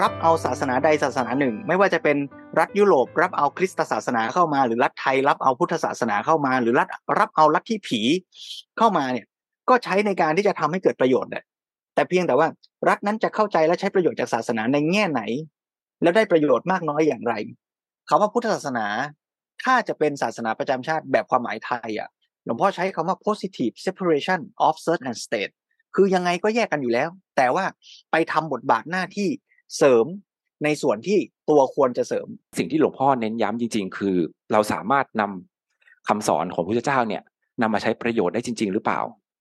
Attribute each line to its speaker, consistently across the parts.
Speaker 1: รับเอาศาสนาใดศาสนาหนึ่ง ไม่ว่าจะเป็นรัฐยุโรป รับเอาคริสตศาสนาเข้ามา หรือรัฐไทยรับเอาพุทธศาสนาเข้ามา หรือรัฐรับเอาลัทธิผีเข้ามาเนี่ย ก็ใช้ในการที่จะทำให้เกิดประโยชน์เนี่ยแต่เพียงแต่ว่ารัฐนั้นจะเข้าใจและใช้ประโยชน์จากศาสนาในแง่ไหน แล้วได้ประโยชน์มากน้อยอย่างไรคาว่าพุทธศาสนา ถ้าจะเป็นศาสนาประจำชาติแบบความหมายไทยอะหลวงพ่อใช้คำว่า positive separation of church and state คือยังไงก็แยกกันอยู่แล้ว แต่ว่าไปทำบทบาทหน้าที่ เสริมในส่วนที่ตัวควรจะเสริม
Speaker 2: สิ่งที่หลวงพ่อเน้นย้ำจริง ๆ คือ เราสามารถนำคำสอนของพระพุทธเจ้าเนี่ยนำมาใช้ประโยชน์ได้จริง ๆ หรือเปล่า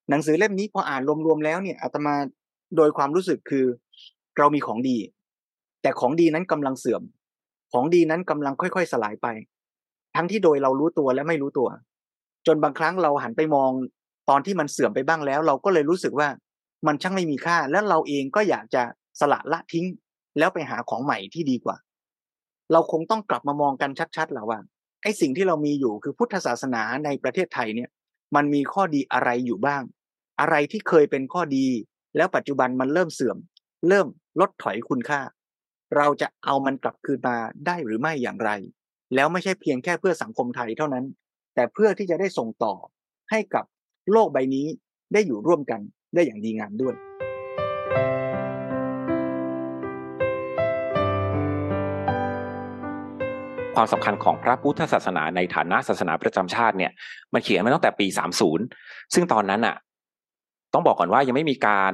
Speaker 1: หนังสือเล่มนี้พออ่านรวมๆแล้วเนี่ยอาตมาโดยความรู้สึกคือ เรามีของดี แต่ของดีนั้นกำลังเสื่อม ของดีนั้นกำลังค่อย ๆ สลายไป ทั้งที่โดยเรารู้ตัวและไม่รู้ตัว จนบางครั้งเราหันไปมองตอนที่มันเสื่อมไปบ้างแล้ว เราก็เลยรู้สึกว่ามันช่างไม่มีค่า และเราเองก็อยากจะสละละทิ้ง แล้วไปหาของใหม่ที่ดีกว่า เราคงต้องกลับมามองกันชัดๆแล้วว่าไอ้สิ่งที่เรามีอยู่คือพุทธศาสนาในประเทศไทยเนี่ย มันมีข้อดีอะไรอยู่บ้าง อะไรที่เคยเป็นข้อดี แล้วปัจจุบันมันเริ่มเสื่อม เริ่มลดถอยคุณค่า เราจะเอามันกลับคืนมาได้หรือไม่อย่างไร แล้วไม่ใช่เพียงแค่เพื่อสังคมไทยเท่านั้น แต่เพื่อที่จะได้ส่งต่อให้กับโลกใบนี้ได้อยู่ร่วมกันได้อย่างดีงามด้วย
Speaker 2: ความสำคัญของพระพุทธศาสนาในฐานะศาสนาประจำชาติเนี่ย มันเขียนมาตั้งแต่ปี 30 ซึ่งตอนนั้นอะ ต้องบอกก่อนว่ายังไม่มีการ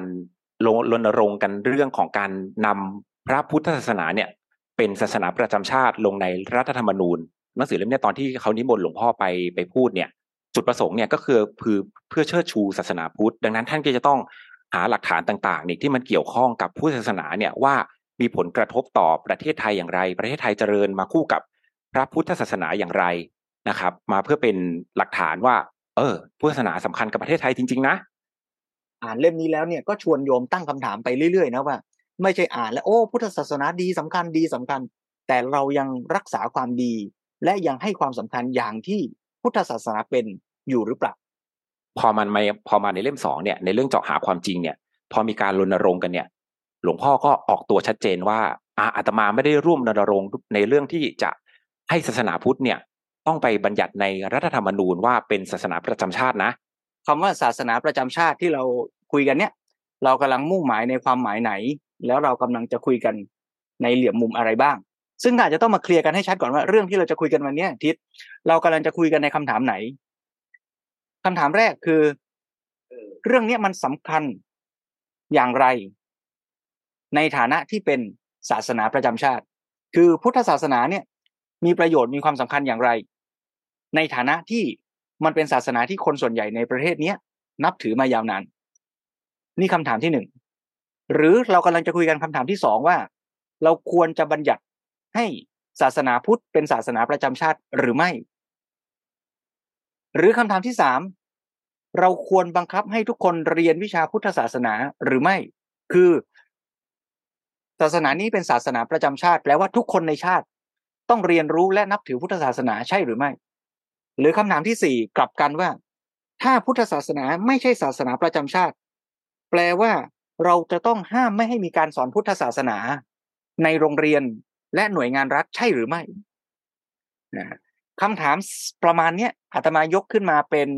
Speaker 2: รณรงค์กันเรื่องของการนำพระพุทธศาสนาเนี่ย เป็นศาสนาประจำชาติลงในรัฐธรรมนูญหนังสือเล่มนี้ตอนที่เขานิมนต์หลวงพ่อไปไปพูดเนี่ย จุดประสงค์เนี่ยก็คือคือเพื่อเชิดชูศาสนาพุทธ ดังนั้นท่านก็จะต้องหาหลักฐานต่างๆนี่ที่มันเกี่ยวข้องกับพุทธศาสนาเนี่ยว่ามีผลกระทบต่อประเทศไทยอย่างไร ประเทศไทยเจริญมาคู่กับ พระพุทธศาสนาอย่างไรนะครับ มาเพื่อเป็นหลักฐานว่า เออพุทธศาสนาสำคัญกับประเทศไทยจริง ๆ นะ
Speaker 1: อ่านเล่มนี้แล้วเนี่ยก็ชวนโยมตั้งคำถามไปเรื่อยๆนะว่า ไม่ใช่อ่านแล้วโอ้พุทธศาสนาดีสำคัญดีสำคัญ แต่เรายังรักษาความดี และยังให้ความสำคัญอย่างที่พุทธศาสนาเป็นอยู่หรือเปล่า
Speaker 2: พอมันมาพอมาในเล่มสองเนี่ยในเรื่องเจาะหาความจริงเนี่ย พอมีการรณรงค์กันเนี่ย หลวงพ่อก็ออกตัวชัดเจนว่าอาอาตมาไม่ได้ร่วมรณรงค์ในเรื่องที่จะ ให้ศาสนาพุทธเนี่ยต้องไปบัญญัติในรัฐธรรมนูญว่าเป็นศาสนาประจำชาตินะ
Speaker 1: คำว่าศาสนาประจำชาติที่เราคุยกันเนี่ย เรากำลังมุ่งหมายในความหมายไหน แล้วเรากำลังจะคุยกันในเหลี่ยมมุมอะไรบ้าง ซึ่งอาจจะต้องมาเคลียร์กันให้ชัดก่อนว่าเรื่องที่เราจะคุยกันวันนี้ทิศเรากำลังจะคุยกันในคำถามไหนคำถามแรกคือ เรื่องนี้มันสำคัญอย่างไร ในฐานะที่เป็นศาสนาประจำชาติ คือพุทธศาสนาเนี่ย มีประโยชน์มีความสำคัญอย่างไร ในฐานะที่มันเป็นศาสนาที่คนส่วนใหญ่ในประเทศเนี้ยนับถือมายาวนาน นี่คำถามที่หนึ่งหรือเรากำลังจะคุยกันคำถามที่สองว่า เราควรจะบัญญัติให้ศาสนาพุทธเป็นศาสนาประจำชาติหรือไม่ หรือคำถามที่สามเราควรบังคับให้ทุกคนเรียนวิชาพุทธศาสนาหรือไม่ คือ ศาสนานี้เป็นศาสนาประจำชาติแปลว่าทุกคนในชาติ ต้องเรียนรู้และนับถือพุทธศาสนาใช่หรือไม่ หรือคำถามที่สี่กลับกันว่า ถ้าพุทธศาสนาไม่ใช่ศาสนาประจำชาติ แปลว่าเราจะต้องห้ามไม่ให้มีการสอนพุทธศาสนา ในโรงเรียนและหน่วยงานรัฐใช่หรือไม่นะคำถามประมาณนี้อาตมายกขึ้นมาเป็น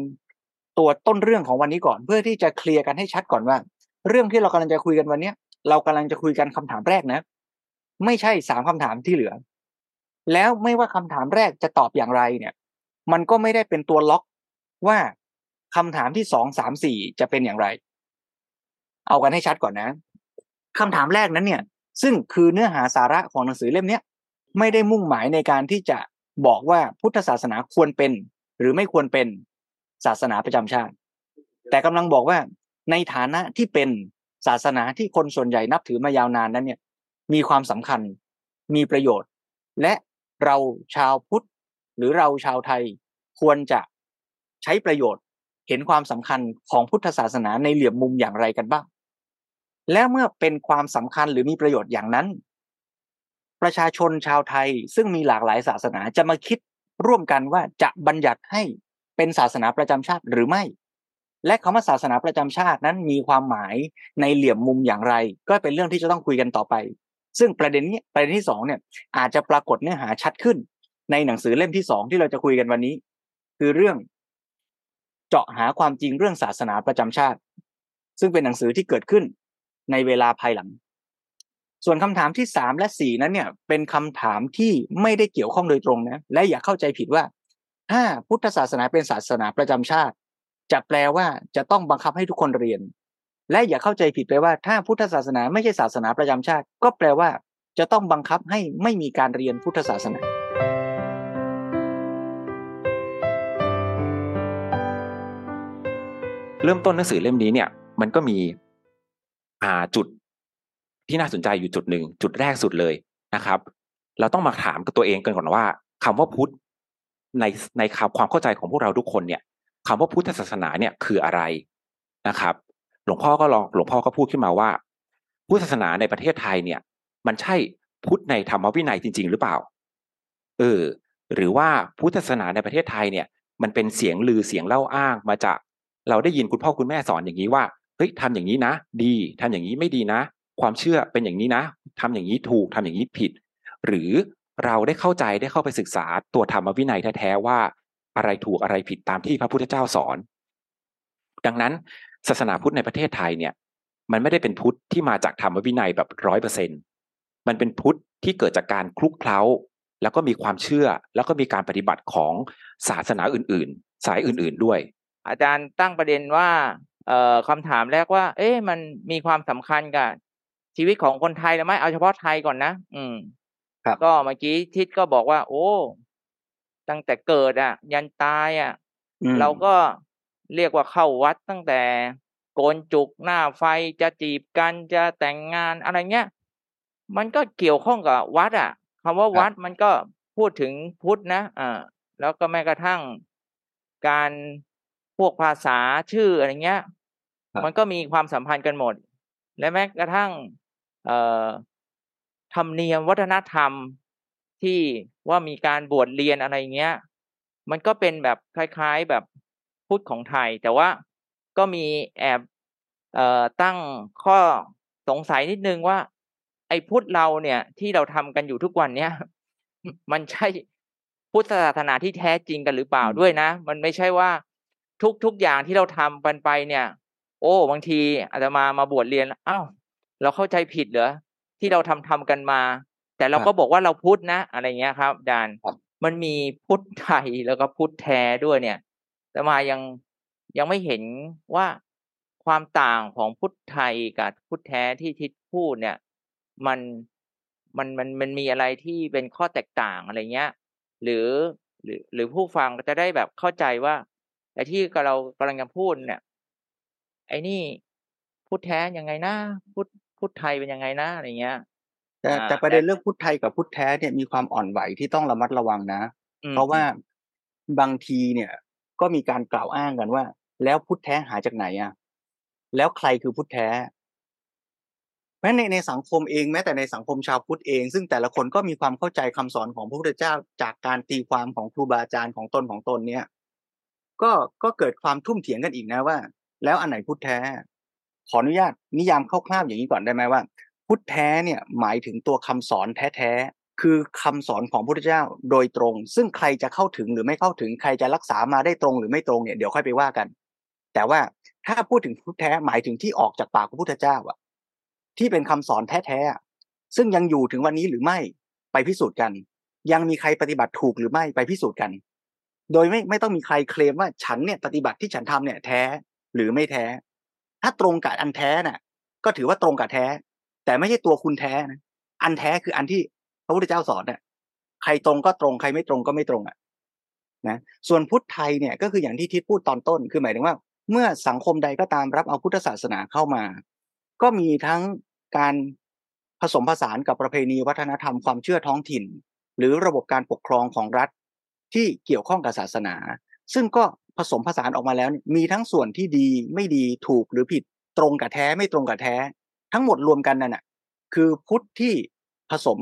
Speaker 1: ตัวต้นเรื่องของวันนี้ก่อน เพื่อที่จะเคลียร์กันให้ชัดก่อนว่า เรื่องที่เรากำลังจะคุยกันวันนี้เรากำลังจะคุยกันคำถามแรกนะ ไม่ใช่สามคำถามที่เหลือ แล้วไม่ว่าคำถามแรกจะตอบอย่างไรเนี่ย มันก็ไม่ได้เป็นตัวล็อกว่าคำถามที่สองสามสี่จะเป็นอย่างไร เอากันให้ชัดก่อนนะคำถามแรกนั้นเนี่ย ซึ่งคือเนื้อหาสาระของหนังสือเล่มเนี้ยไม่ได้มุ่งหมายในการที่จะบอกว่าพุทธศาสนาควรเป็น หรือไม่ควรเป็นศาสนาประจำชาติ แต่กำลังบอกว่าในฐานะที่เป็นศาสนาที่คนส่วนใหญ่นับถือมายาวนานนั้นเนี่ย มีความสำคัญ มีประโยชน์ และ เราชาวพุทธ หรือเราชาวไทยควรจะใช้ประโยชน์เห็นความสำคัญของพุทธศาสนาในเหลี่ยมมุมอย่างไรกันบ้าง และเมื่อเป็นความสำคัญหรือมีประโยชน์อย่างนั้น ประชาชนชาวไทยซึ่งมีหลากหลายศาสนาจะมาคิดร่วมกันว่าจะบัญญัติให้เป็นศาสนาประจำชาติหรือไม่ และคำว่าศาสนาประจำชาตินั้นมีความหมายในเหลี่ยมมุมอย่างไร ก็เป็นเรื่องที่จะต้องคุยกันต่อไป ซึ่งประเด็นนี้ประเด็นที่สองเนี่ยอาจจะปรากฏเนื้อหาชัดขึ้น ในหนังสือเล่มที่สองที่เราจะคุยกันวันนี้ คือเรื่องเจาะหาความจริงเรื่องศาสนาประจำชาติ ซึ่งเป็นหนังสือที่เกิดขึ้นในเวลาภายหลัง ส่วนคำถามที่สามและสี่นั้นเนี่ย เป็นคำถามที่ไม่ได้เกี่ยวข้องโดยตรงนะ และอย่าเข้าใจผิดว่า ถ้าพุทธศาสนาเป็นศาสนาประจำชาติ จะแปลว่าจะต้องบังคับให้ทุกคนเรียน และอย่าเข้าใจผิดไปว่าถ้าพุทธศาสนาไม่ใช่ศาสนาประจำชาติ ก็แปลว่า จะต้องบังคับให้ไม่มีการเรียนพุทธศาสนา
Speaker 2: เริ่มต้นหนังสือเล่มนี้เนี่ย มันก็มีอ่าจุดที่น่าสนใจอยู่จุดหนึ่งจุดแรกสุดเลยนะครับ เราต้องมาถามกับตัวเองกันก่อนว่าคำว่าพุทธในในคำความเข้าใจของพวกเราทุกคนเนี่ยคำว่าพุทธศาสนาเนี่ยคืออะไรนะครับ ลวงพ่อก็ลองหลวงพ่อก็พูดขึ้นมาว่า พุทธศาสนาในประเทศไทยเนี่ย มันใช่พุทธในธรรมวินัยจริง ๆ หรือเปล่า เออ หรือว่าพุทธศาสนาในประเทศไทยเนี่ย มันเป็นเสียงลือเสียงเล่าอ้างมาจาก เราได้ยินคุณพ่อคุณแม่สอนอย่างนี้ว่าเฮ้ยทำอย่างนี้นะ ดีทำอย่างนี้ไม่ดีนะ ความเชื่อเป็นอย่างนี้นะทำอย่างนี้ถูกทำอย่างนี้ผิด หรือเราได้เข้าใจได้เข้าไปศึกษาตัวธรรมวินัยแท้ๆว่า อะไรถูกอะไรผิดตามที่พระพุทธเจ้าสอน ดังนั้น ศาสนาพุทธในประเทศไทยเนี่ยมันไม่ได้เป็นพุทธที่มาจากธรรมวินัยแบบร้อยเปอร์เซ็นมันเป็นพุทธที่เกิดจากการคลุกเคล้า แล้วก็มีความเชื่อ แล้วก็มีการปฏิบัติของศาสนาอื่นๆ สายอื่นๆด้วย
Speaker 3: อาจารย์ตั้งประเด็นว่าเอ่อคำถามแรกว่า เอ๊ะมันมีความสำคัญกับชีวิตของคนไทยหรือไม่เอาเฉพาะไทยก่อนนะ อืม
Speaker 1: ครับ
Speaker 3: ก็เมื่อกี้ทิศก็บอกว่า โอ้ ตั้งแต่เกิดอะ ยันตายอะ
Speaker 1: อืม
Speaker 3: เราก็ เรียกว่าเข้าวัดตั้งแต่โกนจุกหน้าไฟจะจีบกันจะแต่งงานอะไรเงี้ยมันก็เกี่ยวข้องกับวัด อะคำว่าวัดมันก็พูดถึงพุทธนะอ่าแล้วก็แม้กระทั่งการพวกภาษาชื่ออะไรเงี้ย
Speaker 1: ครับ
Speaker 3: มันก็มีความสัมพันธ์กันหมด และแม้กระทั่ง เอ่อธรรมเนียมวัฒนธรรมที่ว่ามีการบวชเรียนอะไรเงี้ย มันก็เป็นแบบคล้าย ๆ แบบ พุทธของไทย แต่ว่าก็มีแอบเอ่อตั้งข้อสงสัยนิดนึงว่า ไอ้พุทธเราเนี่ย ที่เราทำกันอยู่ทุกวันเนี้ยมันใช่พุทธศาสนาที่แท้จริงกันหรือเปล่า
Speaker 1: อืม
Speaker 3: ด้วยนะ มันไม่ใช่ว่าทุกทุกอย่างที่เราทำกันไปเนี่ย โอ้บางทีอาจจะมามาบวชเรียนอ้าวเราเข้าใจผิดเหรอที่เราทำทำกันมา แต่เราก็บอกว่าเราพุทธนะ อะไรเงี้ยครับอาจารย์
Speaker 1: ครับ
Speaker 3: มันมีพุทธไทยแล้วก็พุทธแท้ด้วยเนี่ย แต่มายังยังไม่เห็นว่าความต่างของพุทธไทยกับพุทธแท้ที่ทิศพูดเนี่ย มันมันมันมันมีอะไรที่เป็นข้อแตกต่างอะไรเงี้ย หรือหรือหรือผู้ฟังก็จะได้แบบเข้าใจว่าไอ้ที่เรากำลังจะพูดเนี่ย ไอ้นี่พุทธแท้ยังไงนะพุทธพุทธไทยเป็นยังไงนะอะไรเงี้ย
Speaker 1: แต่
Speaker 3: อ่า
Speaker 1: แต่ประเด็น
Speaker 3: แต่
Speaker 1: เรื่องพุทธไทยกับพุทธแท้เนี่ยมีความอ่อนไหวที่ต้องระมัดระวังนะ
Speaker 3: อืม
Speaker 1: เพราะว่าบางทีเนี่ย ก็มีการกล่าวอ้างกันว่า แล้วพุทธแท้หาจากไหนอะ แล้วใครคือพุทธแท้แม้ในในสังคมเองแม้แต่ในสังคมชาวพุทธเอง ซึ่งแต่ละคนก็มีความเข้าใจคำสอนของพระพุทธเจ้าจากการตีความของครูบาอาจารย์ของตนของตนเนี่ย ก็ก็เกิดความทุ่มเถียงกันอีกนะว่า แล้วอันไหนพุทธแท้ ขออนุญาตนิยามคร่าวๆอย่างนี้ก่อนได้ไหมว่า พุทธแท้เนี่ยหมายถึงตัวคำสอนแท้ คือคำสอนของพระพุทธเจ้าโดยตรง ซึ่งใครจะเข้าถึงหรือไม่เข้าถึงใครจะรักษามาได้ตรงหรือไม่ตรงเนี่ยเดี๋ยวค่อยไปว่ากัน แต่ว่าถ้าพูดถึงพุทธแท้หมายถึงที่ออกจากปากพระพุทธเจ้าอะที่เป็นคำสอนแท้ๆซึ่งยังอยู่ถึงวันนี้หรือไม่ไปพิสูจน์กัน ยังมีใครปฏิบัติถูกหรือไม่ไปพิสูจน์กัน โดยไม่ไม่ต้องมีใครเคลมว่าฉันเนี่ยปฏิบัติที่ฉันทำเนี่ยแท้หรือไม่แท้ ถ้าตรงกับอันแท้น่ะ ก็ถือว่าตรงกับแท้ แต่ไม่ใช่ตัวคุณแท้นะอันแท้คืออันที่ ระพุทธเจ้าสอนน่ะใครตรงก็ตรงใครไม่ตรงก็ไม่ตรงอะนะส่วนพุทธไทยเนี่ยก็คืออย่างที่ทิศพูดตอนต้นคือหมายถึงว่า เมื่อสังคมใดก็ตามรับเอาพุทธศาสนาเข้ามา ก็มีทั้งการผสมผสานกับประเพณีวัฒนธรรมความเชื่อท้องถิ่น หรือระบบการปกครองของรัฐที่เกี่ยวข้องกับศาสนา ซึ่งก็ผสมผสานออกมาแล้วมีทั้งส่วนที่ดีไม่ดีถูกหรือผิดตรงกับแท้ไม่ตรงกับแท้ ทั้งหมดรวมกันนั่นน่ะคือพุทธที่ผสม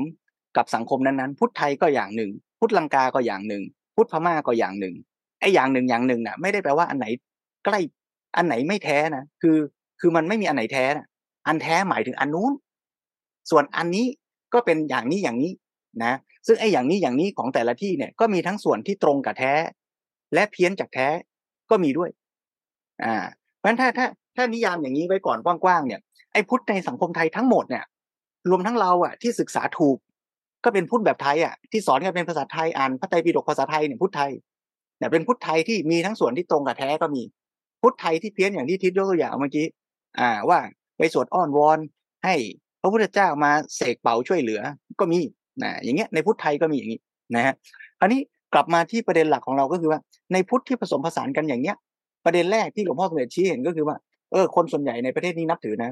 Speaker 1: กับสังคมนั้นๆ พุทธไทยก็อย่างหนึ่ง พุทธลังกาก็อย่างหนึ่ง พุทธพม่าก็อย่างหนึ่งไอ้อย่างหนึ่งอย่างหนึ่งน่ะ ไม่ได้แปลว่าอันไหนใกล้อันไหนไม่แท้นะคือ คือมันไม่มีอันไหนแท้นะอันแท้หมายถึงอันนู้น ส่วนอันนี้ก็เป็นอย่างนี้อย่างนี้นะ ซึ่งไอ้อย่างนี้อย่างนี้ของแต่ละที่เนี่ยก็มีทั้งส่วนที่ตรงกับแท้ และเพี้ยนจากแท้ก็มีด้วย อ่า เพราะฉะนั้นถ้าถ้าถ้านิยามอย่างนี้ไว้ก่อนกว้างๆเนี่ยไอ้พุทธในสังคมไทยทั้งหมดเนี่ย รวมทั้งเราอะที่ศึกษาถูก ก็เป็นพุทธแบบไทยอะที่สอนกันเป็นภาษาไทยอ่านพระไตรปิฎกภาษาไทยเนี่ยพุทธไทยเนี่ยเป็นพุทธไทยที่มีทั้งส่วนที่ตรงกับแท้ก็มี พุทธไทยที่เพี้ยนอย่างที่ทิศยกตัวอย่างเมื่อกี้อ่าว่าไปสวดอ้อนวอนให้พระพุทธเจ้ามาเสกเป่าช่วยเหลือก็มีนะอย่างเงี้ยในพุทธไทยก็มีอย่างนี้นะฮะอันนี้กลับมาที่ประเด็นหลักของเราก็คือว่า ในพุทธที่ผสมผสานกันอย่างเนี้ย ประเด็นแรกที่หลวงพ่อสมเด็จชี้เห็นก็คือว่าเออคนส่วนใหญ่ในประเทศนี้นับถือนะ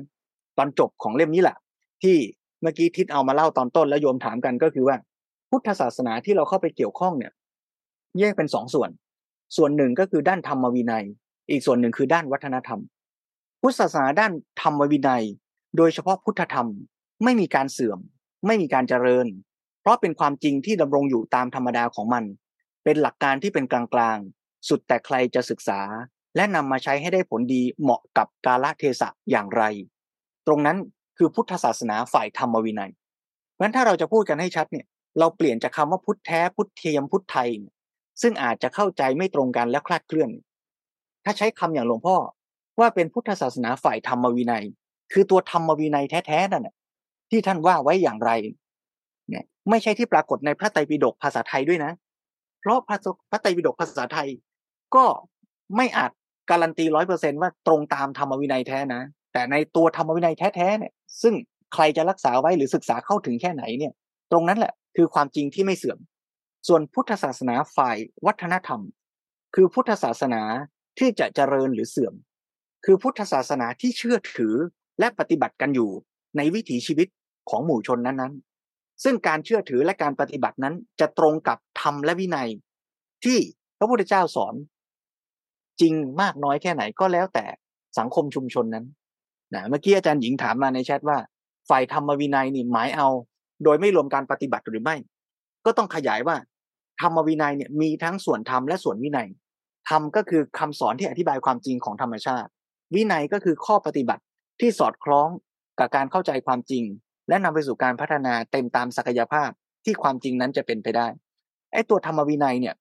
Speaker 1: ตอนจบของเล่มนี้แหละที่ เมื่อกี้ทิศเอามาเล่าตอนต้นแล้วโยมถามกันก็คือว่า พุทธศาสนาที่เราเข้าไปเกี่ยวข้องเนี่ย แยกเป็นสองส่วน ส่วนหนึ่งก็คือด้านธรรมวินัย อีกส่วนหนึ่งคือด้านวัฒนธรรม พุทธศาสนาด้านธรรมวินัย โดยเฉพาะพุทธธรรมไม่มีการเสื่อม ไม่มีการเจริญ เพราะเป็นความจริงที่ดำรงอยู่ตามธรรมดาของมัน เป็นหลักการที่เป็นกลางๆ สุดแต่ใครจะศึกษา และนำมาใช้ให้ได้ผลดีเหมาะกับกาลเทศะอย่างไร ตรงนั้น คือพุทธศาสนาฝ่ายธรรมวินัยเพราะฉะนั้นถ้าเราจะพูดกันให้ชัดเนี่ย เราเปลี่ยนจากคาว่าพุทธแท้พุทธเทียมพุทธไทย ซึ่งอาจจะเข้าใจไม่ตรงกันและคลาดเคลื่อน ถ้าใช้คำอย่างหลวงพ่อว่าเป็นพุทธศาสนาฝ่ายธรรมวินัย คือตัวธรรมวินัยแท้ๆนั่นแหละที่ท่านว่าไว้อย่างไรเนี่ยไม่ใช่ที่ปรากฏในพระไตรปิฎกภาษาไทยด้วยนะ เพราะพระพระไตรปิฎกภาษาไทย ก็ไม่อาจการันตีร้อยเปอร์เซนว่าตรงตามธรรมวินัยแท้นะ แต่ในตัวธรรมวินัยแท้ๆเนี่ย ซึ่งใครจะรักษาไว้หรือศึกษาเข้าถึงแค่ไหนเนี่ย ตรงนั้นแหละคือความจริงที่ไม่เสื่อม ส่วนพุทธศาสนาฝ่ายวัฒนธรรม คือพุทธศาสนาที่จะเจริญหรือเสื่อม คือพุทธศาสนาที่เชื่อถือและปฏิบัติกันอยู่ในวิถีชีวิตของหมู่ชนนั้นๆ ซึ่งการเชื่อถือและการปฏิบัตินั้นจะตรงกับธรรมและวินัย ที่พระพุทธเจ้าสอน จริงมากน้อยแค่ไหนก็แล้วแต่สังคมชุมชนนั้น นะเมื่อกี้อาจารย์หญิงถามมาในแชทว่า ฝ่ายธรรมวินัยนี่หมายเอา โดยไม่รวมการปฏิบัติหรือไม่ ก็ต้องขยายว่า ธรรมวินัยเนี่ยมีทั้งส่วนธรรมและส่วนวินัยธรรมก็คือคำสอนที่อธิบายความจริงของธรรมชาติ วินัยก็คือข้อปฏิบัติที่สอดคล้องกับการเข้าใจความจริง และนำไปสู่การพัฒนาเต็มตามศักยภาพที่ความจริงนั้นจะเป็นไปได้ไอ้ตัวธรรมวินัยเนี่ย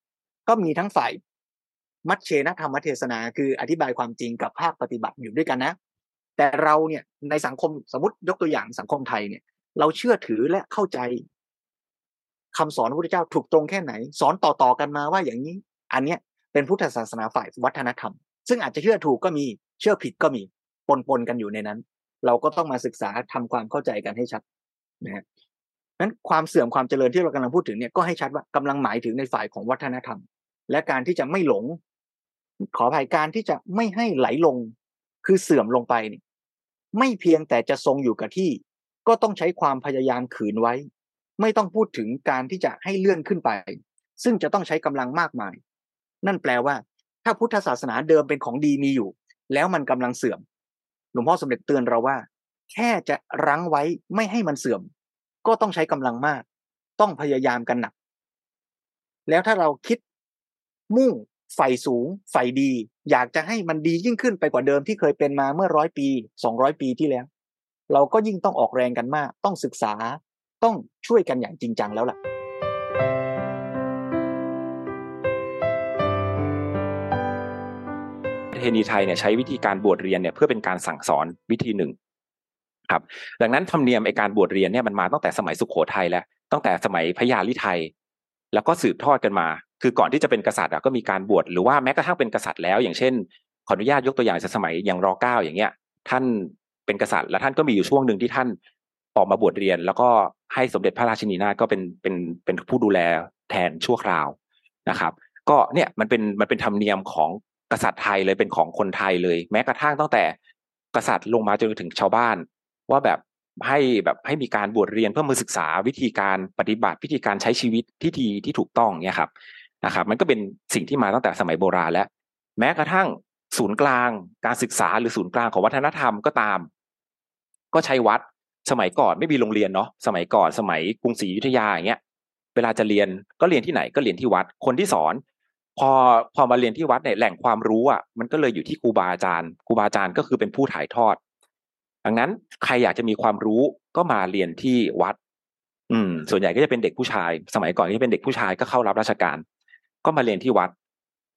Speaker 1: ก็มีทั้งฝ่ายมัชเชนธรรมเทศนา คืออธิบายความจริงกับภาคปฏิบัติอยู่ด้วยกันนะ แต่เราเนี่ยในสังคมสมมติยกตัวอย่างสังคมไทยเนี่ย เราเชื่อถือและเข้าใจคำสอนพระพุทธเจ้าถูกตรงแค่ไหน สอนต่อๆกันมาว่าอย่างนี้ อันเนี้ยเป็นพุทธศาสนาฝ่ายวัฒนธรรม ซึ่งอาจจะเชื่อถูกก็มีเชื่อผิดก็มีปนๆกันอยู่ในนั้น เราก็ต้องมาศึกษาทำความเข้าใจกันให้ชัดนะฮะนั้นความเสื่อมความเจริญที่เรากำลังพูดถึงเนี่ยก็ให้ชัดว่ากำลังหมายถึงในฝ่ายของวัฒนธรรม และการที่จะไม่หลง ขออภัยการที่จะไม่ให้ไหลลง คือเสื่อมลงไปนี่ ไม่เพียงแต่จะทรงอยู่กับที่ ก็ต้องใช้ความพยายามขืนไว้ ไม่ต้องพูดถึงการที่จะให้เลื่อนขึ้นไป ซึ่งจะต้องใช้กำลังมากมาย นั่นแปลว่า ถ้าพุทธศาสนาเดิมเป็นของดีมีอยู่ แล้วมันกำลังเสื่อม หลวงพ่อสมเด็จเตือนเราว่า แค่จะรั้งไว้ไม่ให้มันเสื่อม ก็ต้องใช้กำลังมาก ต้องพยายามกันหนัก แล้วถ้าเราคิดมุ่ง ใฝ่สูงใฝ่ดี อยากจะให้มันดียิ่งขึ้นไปกว่าเดิมที่เคยเป็นมาเมื่อร้อยปีสองร้อยปีที่แล้ว เราก็ยิ่งต้องออกแรงกันมาก ต้องศึกษาต้องช่วยกันอย่างจริงจังแล้วล่ะ
Speaker 2: ประเพณีไทยเนี่ยใช้วิธีการบวชเรียนเนี่ยเพื่อเป็นการสั่งสอนวิธีหนึ่งครับดังนั้นธรรมเนียมไอการบวชเรียนเนี่ยมันมาตั้งแต่สมัยสุขโขทัยแล้วตั้งแต่สมัยพญาลิไทย แล้วก็สืบทอดกันมา คือก่อนที่จะเป็นกษัตริย์ก็มีการบวชหรือว่าแม้กระทั่งเป็นกษัตริย์แล้ว อย่างเช่นขออนุญาตยกตัวอย่างสมัยอย่างรอเก้าอย่างเงี้ย ท่านเป็นกษัตริย์ และท่านก็มีอยู่ช่วงหนึ่งที่ท่านออกมาบวชเรียน แล้วก็ให้สมเด็จพระราชินีนาถก็เป็นเป็นเป็นผู้ดูแลแทนชั่วคราวนะครับ ก็เนี่ยมันเป็นมันเป็นธรรมเนียมของกษัตริย์ไทยเลยเป็นของคนไทยเลย แม้กระทั่งตั้งแต่กษัตริย์ลงมาจนถึงชาวบ้าน ว่าแบบให้แบบให้มีการบวชเรียนเพื่อมาศึกษาวิธีการปฏิบัติวิธีการใช้ชีวิตที่ดีที่ถูกต้องเนี่ยครับ นะครับมันก็เป็นสิ่งที่มาตั้งแต่สมัยโบราณแล้ว แม้กระทั่งศูนย์กลางการศึกษาหรือศูนย์กลางของวัฒนธรรมก็ตาม ก็ใช้วัดสมัยก่อนไม่มีโรงเรียนเนาะสมัยก่อนสมัยกรุงศรีอยุธยาอย่างเงี้ย เวลาจะเรียนก็เรียนที่ไหนก็เรียนที่วัดคนที่สอน พอพอมาเรียนที่วัดเนี่ยแหล่งความรู้อะมันก็เลยอยู่ที่ครูบาอาจารย์ครูบาอาจารย์ก็คือเป็นผู้ถ่ายทอด ดังนั้นใครอยากจะมีความรู้ก็มาเรียนที่วัด อืม ส่วนใหญ่ก็จะเป็นเด็กผู้ชาย สมัยก่อนที่เป็นเด็กผู้ชายก็เข้ารับราชการ ก็มาเรียนที่วัด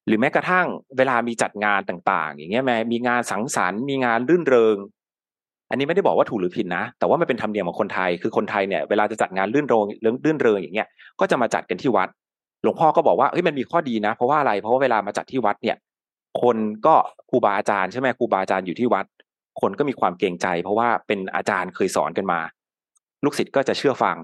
Speaker 2: หรือแม้กระทั่งเวลามีจัดงานต่าง ๆ อย่างเงี้ยแม้มีงานสังสรรค์มีงานรื่นเริง อันนี้ไม่ได้บอกว่าถูกหรือผิดนะ แต่ว่ามันเป็นธรรมเนียมของคนไทย คือคนไทยเนี่ยเวลาจะจัดงานรื่นเริงเรื่องรื่นเริงอย่างเงี้ยก็จะมาจัดกันที่วัด หลวงพ่อก็บอกว่าเฮ้ยมันมีข้อดีนะ เพราะว่าอะไรเพราะว่าเวลามาจัดที่วัดเนี่ย คนก็ครูบาอาจารย์ใช่ไหมครูบาอาจารย์อยู่ที่วัด คนก็มีความเกรงใจ เพราะว่าเป็นอาจารย์เคยสอนกันมา ลูกศิษย์ก็จะเชื่อฟัง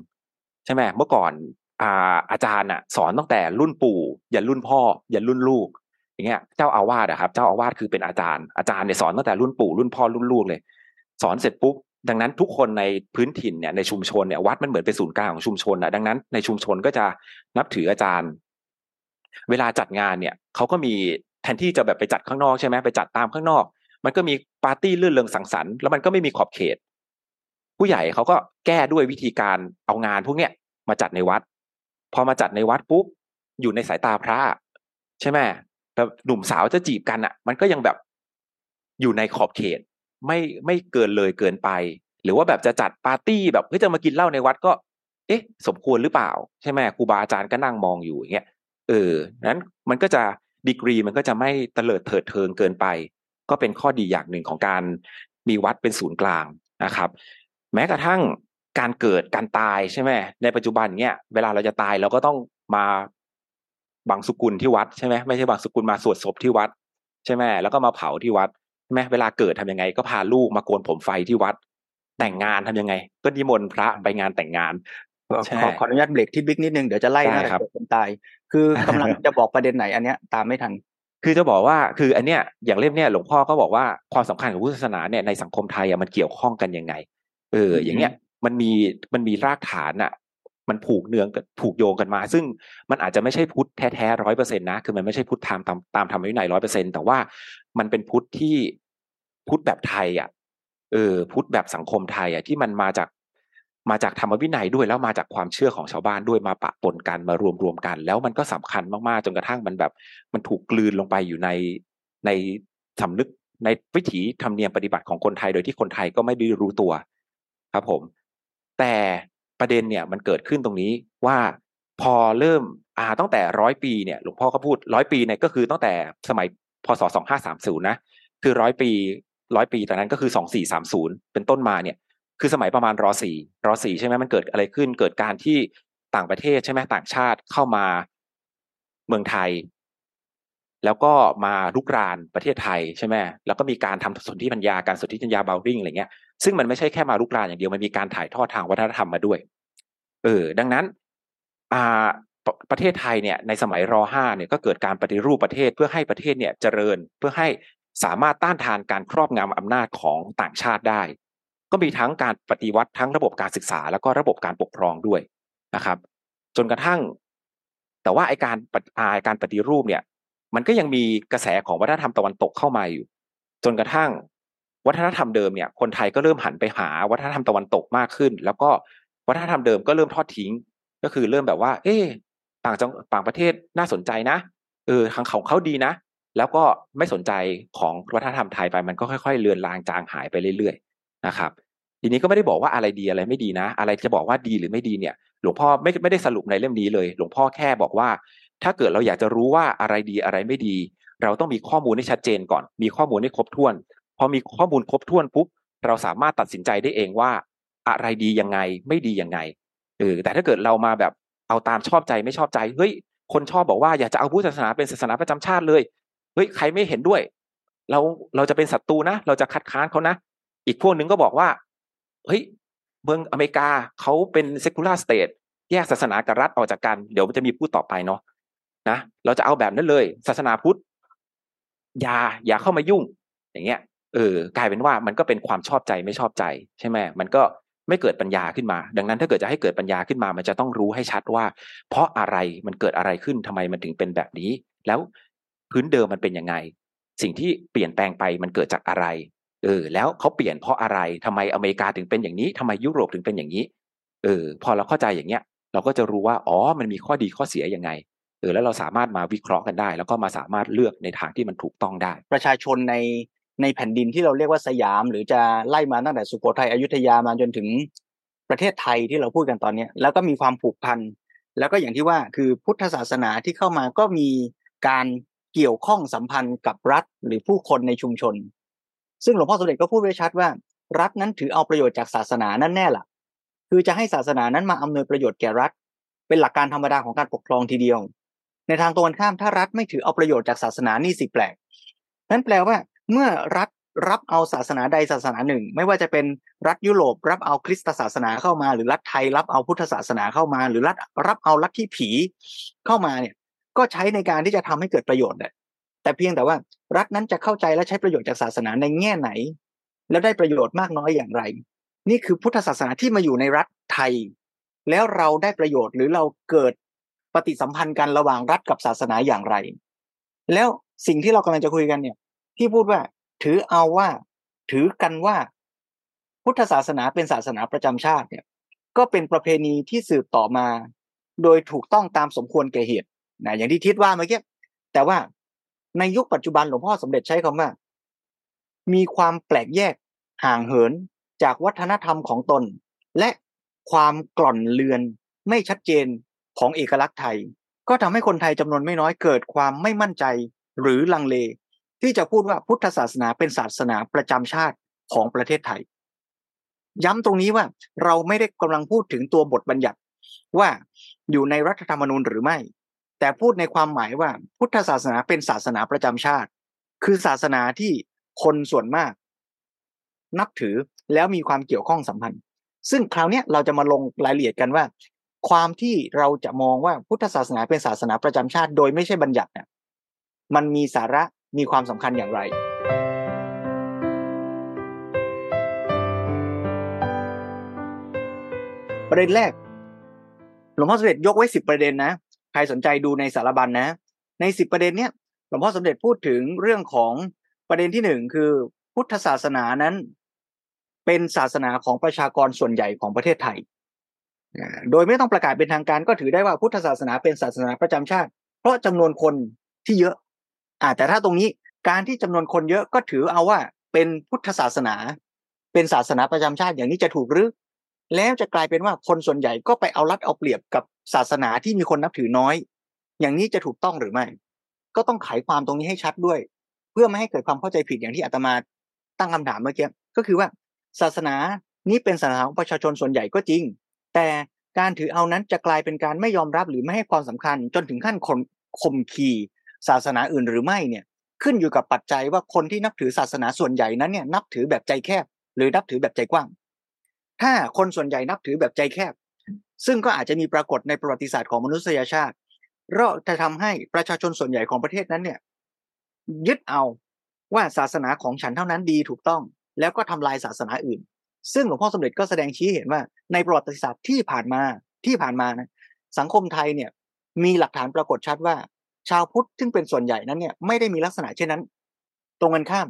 Speaker 2: ใช่ไหมเมื่อก่อน อาอาจารย์อะสอนตั้งแต่รุ่นปู่ยันรุ่นพ่อยันรุ่นลูก อย่างเงี้ย เจ้าอาวาสอะครับ เจ้าอาวาสคือเป็นอาจารย์อาจารย์เนี่ยสอนตั้งแต่รุ่นปู่รุ่นพ่อรุ่นลูกเลย สอนเสร็จปุ๊บดังนั้นทุกคนในพื้นถิ่นเนี่ยในชุมชนเนี่ยวัดมันเหมือนเป็นศูนย์กลางของชุมชนอะดังนั้นในชุมชนก็จะนับถืออาจารย์ เวลาจัดงานเนี่ยเขาก็มีแทนที่จะแบบไปจัดข้างนอกใช่ไหมไปจัดตามข้างนอก มันก็มีปาร์ตี้ลื่นเริงสังสรรค์แล้วมันก็ไม่มีขอบเขต ผู้ใหญ่เขาก็แก้ด้วยวิธีการเอางานพวกเนี้ยมาจัดในวัด พอมาจัดในวัดปุ๊บอยู่ในสายตาพระ ใช่ไหมแบบหนุ่มสาวจะจีบกันอะ มันก็ยังแบบอยู่ในขอบเขต ไม่ไม่เกินเลยเกินไป หรือว่าแบบจะจัดปาร์ตี้แบบเฮ้ยจะมากินเหล้าในวัดก็ เอ๊ะ สมควรหรือเปล่า ใช่ไหมครูบาอาจารย์ก็นั่งมองอยู่อย่างเงี้ยเออนั้นมันก็จะดีกรีมันก็จะไม่เตลิดเถิดเทิงเกินไป ก็เป็นข้อดีอย่างหนึ่งของการมีวัดเป็นศูนย์กลางนะครับ แม้กระทั่ง การเกิดการตายใช่ไหมในปัจจุบันเนี้ยเวลาเราจะตายเราก็ต้องมาบางสุกุลที่วัดใช่ไหมไม่ใช่บางสุกุลมาสวดศพที่วัด ใช่ไหมแล้วก็มาเผาที่วัดใช่ไหมเวลาเกิดทำยังไง ก็พาลูกมาโกนผมไฟที่วัด แต่งงานทำยังไง ก็นิมนต์พระไปงานแต่งงานใช่
Speaker 1: ขอขออนุญาตเบรกที่บิ๊กนิดนึงเดี๋ยวจะไล่
Speaker 2: ได้
Speaker 1: นะครับคนตาย คือกำลังจะบอกประเด็นไหนอันเนี้ยตามไม่ทัน
Speaker 2: คือจะบอกว่าคืออันเนี้ยอย่างเล่มเนี้ยหลวงพ่อก็บอกว่าความสำคัญของพุทธศาสนาเนี่ยในสังคมไทยอะมันเกี่ยวข้องกันยังไง เออ
Speaker 1: อืม
Speaker 2: อย่างเงี้ย มันมีมันมีรากฐานอะมันผูกเนืองกันผูกโยงกันมา ซึ่งมันอาจจะไม่ใช่พุทธแท้ๆร้อยเปอร์เซ็นต์นะคือมันไม่ใช่พุทธตามตามตามธรรมวินัยร้อยเปอร์เซ็นต์แต่ว่ามันเป็นพุทธที่พุทธแบบไทยอะเออพุทธแบบสังคมไทยอะที่มันมาจากมาจากธรรมวินัยด้วยแล้วมาจากความเชื่อของชาวบ้านด้วยมาปะปนกันมารวมรวมกัน แล้วมันก็สำคัญมากๆจนกระทั่งมันแบบ มันถูกกลืนลงไปอยู่ในในสำนึกในวิถีธรรมเนียมปฏิบัติของคนไทยโดยที่คนไทยก็ไม่ได้รู้ตัว ครับผม แต่ประเด็นเนี่ยมันเกิดขึ้นตรงนี้ว่าพอเริ่มอ่าตั้งแต่ร้อยปีเนี่ยหลวงพ่อก็พูดร้อยปีเนี่ยก็คือตั้งแต่สมัยพศสองห้าสามศูนย์นะคือร้อยปีร้อยปีตอนนั้นก็คือสองสี่สามศูนย์เป็นต้นมาเนี่ย คือสมัยประมาณรอสี่รอสี่ใช่ไหมมันเกิดอะไรขึ้น เกิดการที่ต่างประเทศใช่ไหมต่างชาติเข้ามาเมืองไทย แล้วก็มาลุกรานประเทศไทยใช่ไหมแล้วก็มีการทำสนธิปัญญาการสนธิปัญญาเบลริงอะไรเงี้ย ซึ่งมันไม่ใช่แค่มาลุกรานอย่างเดียวมันมีการถ่ายทอดทางวัฒนธรรมมาด้วย เออ ดังนั้น อ่าประประเทศไทยเนี่ยในสมัยรห้าเนี่ยก็เกิดการปฏิรูปประเทศเพื่อให้ประเทศเนี่ยเจริญเพื่อให้สามารถต้านทานการครอบงำอำนาจของต่างชาติได้ ก็มีทั้งการปฏิวัติทั้งระบบการศึกษา แล้วก็ระบบการปกครองด้วยนะครับ จนกระทั่ง แต่ว่าไอการอาการปฏิรูปเนี่ย มันก็ยังมีกระแสของวัฒนธรรมตะวันตกเข้ามาอยู่ จนกระทั่ง วัฒนธรรมเดิมเนี่ยคนไทยก็เริ่มหันไปหาวัฒนธรรมตะวันตกมากขึ้น แล้วก็วัฒนธรรมเดิมก็เริ่มทอดทิ้ง ก็คือเริ่มแบบว่า เอ๊ะต่างจังต่างประเทศน่าสนใจนะเออทางของเขาดีนะ แล้วก็ไม่สนใจของวัฒนธรรมไทยไปมันก็ค่อยๆเลือนลางจางหายไปเรื่อยๆนะครับ ทีนี้ก็ไม่ได้บอกว่าอะไรดีอะไรไม่ดีนะ อะไรจะบอกว่าดีหรือไม่ดีเนี่ย หลวงพ่อไม่ไม่ได้สรุปในเล่มนี้เลย หลวงพ่อแค่บอกว่า ถ้าเกิดเราอยากจะรู้ว่าอะไรดีอะไรไม่ดี เราต้องมีข้อมูลให้ชัดเจนก่อน มีข้อมูลให้ครบถ้วน พอมีข้อมูลครบถ้วนปุ๊บเราสามารถตัดสินใจได้เองว่า อะไรดียังไงไม่ดียังไงเออแต่ถ้าเกิดเรามาแบบเอาตามชอบใจไม่ชอบใจเฮ้ยคนชอบบอกว่าอยากจะเอาพุทธศาสนาเป็นศาสนาประจำชาติเลยเฮ้ยใครไม่เห็นด้วย เราเราจะเป็นศัตรูนะ เราจะคัดค้านเขานะ อีกพวกหนึ่งก็บอกว่าเฮ้ยเมืองอเมริกาเขาเป็น secular state แยกศาสนากับรัฐออกจากกันเดี๋ยวมันจะมีพูดต่อไปเนาะนะเราจะเอาแบบนั้นเลย ศาสนาพุทธอย่าอย่าเข้ามายุ่ง อย่างเงี้ย เออกลายเป็นว่ามันก็เป็นความชอบใจไม่ชอบใจใช่ไหมมันก็ไม่เกิดปัญญาขึ้นมา ดังนั้นถ้าเกิดจะให้เกิดปัญญาขึ้นมา มันจะต้องรู้ให้ชัดว่า เพราะอะไรมันเกิดอะไรขึ้นทำไมมันถึงเป็นแบบนี้ แล้วพื้นเดิมมันเป็นยังไง สิ่งที่เปลี่ยนแปลงไปมันเกิดจากอะไร เออ แล้วเขาเปลี่ยนเพราะอะไรทำไมอเมริกาถึงเป็นอย่างนี้ทำไมยุโรปถึงเป็นอย่างนี้ เออ พอเราเข้าใจอย่างเงี้ย เราก็จะรู้ว่าอ๋อมันมีข้อดีข้อเสียยังไงเออแล้วเราสามารถมาวิเคราะห์กันได้ แล้วก็มาสามารถเลือกในทางที่มันถูกต้องได้
Speaker 1: ประชาชนใน ในแผ่นดินที่เราเรียกว่าสยาม หรือจะไล่มาตั้งแต่สุโขทัยอยุธยามาจนถึงประเทศไทยที่เราพูดกันตอนนี้แล้วก็มีความผูกพันแล้วก็อย่างที่ว่าคือพุทธศาสนาที่เข้ามาก็มีการเกี่ยวข้องสัมพันธ์กับรัฐหรือผู้คนในชุมชน ซึ่งหลวงพ่อสมเด็จก็พูดไว้ชัดว่า รัฐนั้นถือเอาประโยชน์จากศาสนานั่นแน่ล่ะ คือจะให้ศาสนานั้นมาอำนวยประโยชน์แก่รัฐ เป็นหลักการธรรมดาของการปกครองทีเดียว ในทางตรงกันข้ามถ้ารัฐไม่ถือเอาประโยชน์จากศาสนานี่สิแปลกนั่นแปลว่า เมื่อรัฐรับเอาศาสนาใดศาสนาหนึ่ง ไม่ว่าจะเป็นรัฐยุโรปรับเอาคริสตศาสนาเข้ามา หรือรัฐไทยรับเอาพุทธศาสนาเข้ามา หรือรัฐรับเอาลัทธิผีเข้ามาเนี่ย ก็ใช้ในการที่จะทำให้เกิดประโยชน์แต่เพียงแต่ว่ารัฐนั้นจะเข้าใจและใช้ประโยชน์จากศาสนาในแง่ไหน แล้วได้ประโยชน์มากน้อยอย่างไร นี่คือพุทธศาสนาที่มาอยู่ในรัฐไทย แล้วเราได้ประโยชน์หรือเราเกิดปฏิสัมพันธ์กันระหว่างรัฐกับศาสนาอย่างไร แล้วสิ่งที่เรากำลังจะคุยกันเนี่ย ที่พูดว่า ถือเอาว่า ถือกันว่า พุทธศาสนาเป็นศาสนาประจำชาติเนี่ย ก็เป็นประเพณีที่สืบต่อมา โดยถูกต้องตามสมควรแก่เหตุนะอย่างที่ทิศว่าเมื่อกี้แต่ว่าในยุคปัจจุบันหลวงพ่อสมเด็จใช้คำว่า มีความแปลกแยกห่างเหินจากวัฒนธรรมของตน และความกล่อนเลือนไม่ชัดเจนของเอกลักษณ์ไทย ก็ทำให้คนไทยจำนวนไม่น้อยเกิดความไม่มั่นใจหรือลังเล ที่จะพูดว่าพุทธศาสนาเป็นศาสนาประจำชาติของประเทศไทย ย้ำตรงนี้ว่าเราไม่ได้กำลังพูดถึงตัวบทบัญญัติว่าอยู่ในรัฐธรรมนูญหรือไม่ แต่พูดในความหมายว่าพุทธศาสนาเป็นศาสนาประจำชาติ คือศาสนาที่คนส่วนมาก นับถือแล้วมีความเกี่ยวข้องสัมพันธ์ ซึ่งคราวนี้เราจะมาลงรายละเอียดกันว่า ความที่เราจะมองว่าพุทธศาสนาเป็นศาสนาประจำชาติ โดยไม่ใช่บัญญัติเนี่ยมันมีสาระ มีความสำคัญอย่างไรประเด็นแรก หลวงพ่อสมเด็จยกไว้สิบประเด็นนะ ใครสนใจดูในสารบัญนนะ ในสิบประเด็นเนี้ยหลวงพ่อสมเด็จพูดถึงเรื่องของประเด็นที่หนึ่งคือ พุทธศาสนานั้น เป็นศาสนาของประชากรส่วนใหญ่ของประเทศไทย โดยไม่ต้องประกาศเป็นทางการก็ถือได้ว่าพุทธศาสนาเป็นศาสนาประจำชาติ เพราะจำนวนคนที่เยอะ อ่าแต่ถ้าตรงนี้การที่จำนวนคนเยอะก็ถือเอาว่าเป็นพุทธศาสนา เป็นศาสนาประจำชาติอย่างนี้จะถูกหรือ แล้วจะกลายเป็นว่าคนส่วนใหญ่ก็ไปเอารัดเอาเปรียบกับศาสนาที่มีคนนับถือน้อย อย่างนี้จะถูกต้องหรือไม่ ก็ต้องไขความตรงนี้ให้ชัดด้วย เพื่อไม่ให้เกิดความเข้าใจผิดอย่างที่อาตมาตั้งคำถามเมื่อกี้ก็คือว่าศาสนานี้เป็นศาสนาของประชาชนส่วนใหญ่ก็จริง แต่การถือเอานั้นจะกลายเป็นการไม่ยอมรับหรือไม่ให้ความสำคัญ จนถึงขั้นคนข่มขี ศาสนาอื่นหรือไม่เนี่ยขึ้นอยู่กับปัจจัยว่าคนที่นับถือศาสนาส่วนใหญ่นั้นเนี่ยนับถือแบบใจแคบ หรือนับถือแบบใจกว้าง ถ้าคนส่วนใหญ่นับถือแบบใจแคบ ซึ่งก็อาจจะมีปรากฏในประวัติศาสตร์ของมนุษยชาติเราจะทำให้ประชาชนส่วนใหญ่ของประเทศนั้นเนี่ยยึดเอาว่าศาสนาของฉันเท่านั้นดีถูกต้อง แล้วก็ทำลายศาสนาอื่น ซึ่งหลวงพ่อสมเด็จก็แสดงชี้เห็นว่าในประวัติศาสตร์ที่ผ่านมาที่ผ่านมานะสังคมไทยเนี่ยมีหลักฐานปรากฏชัดว่า ชาวพุทธซึ่งเป็นส่วนใหญ่นั้นเนี่ยไม่ได้มีลักษณะเช่นนั้น ตรงกันข้าม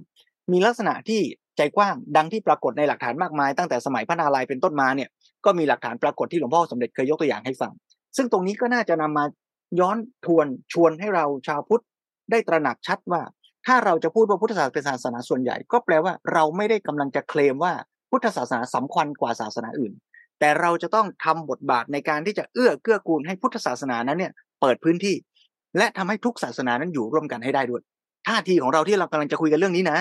Speaker 1: มีลักษณะที่ใจกว้างดังที่ปรากฏในหลักฐานมากมายตั้งแต่สมัยพระนาลายเป็นต้นมาเนี่ยก็มีหลักฐานปรากฏที่หลวงพ่อสมเด็จเคยยกตัวอย่างให้ฟัง ซึ่งตรงนี้ก็น่าจะนำมาย้อนทวนชวนให้เราชาวพุทธได้ตระหนักชัดว่า ถ้าเราจะพูดว่าพุทธศาสนาเป็นศาสนาส่วนใหญ่ ก็แปลว่าเราไม่ได้กำลังจะเคลมว่าพุทธศาสนาสำคัญกว่าศาสนาอื่น แต่เราจะต้องทำบทบาทในการที่จะเอื้อเกื้อกูลให้พุทธศาสนานั้นเนี่ยเปิดพื้นที่ และทำให้ทุกศาสนานั้นอยู่ร่วมกันให้ได้ด้วยท่าทีของเราที่เรากำลังจะคุยกันเรื่องนี้นะ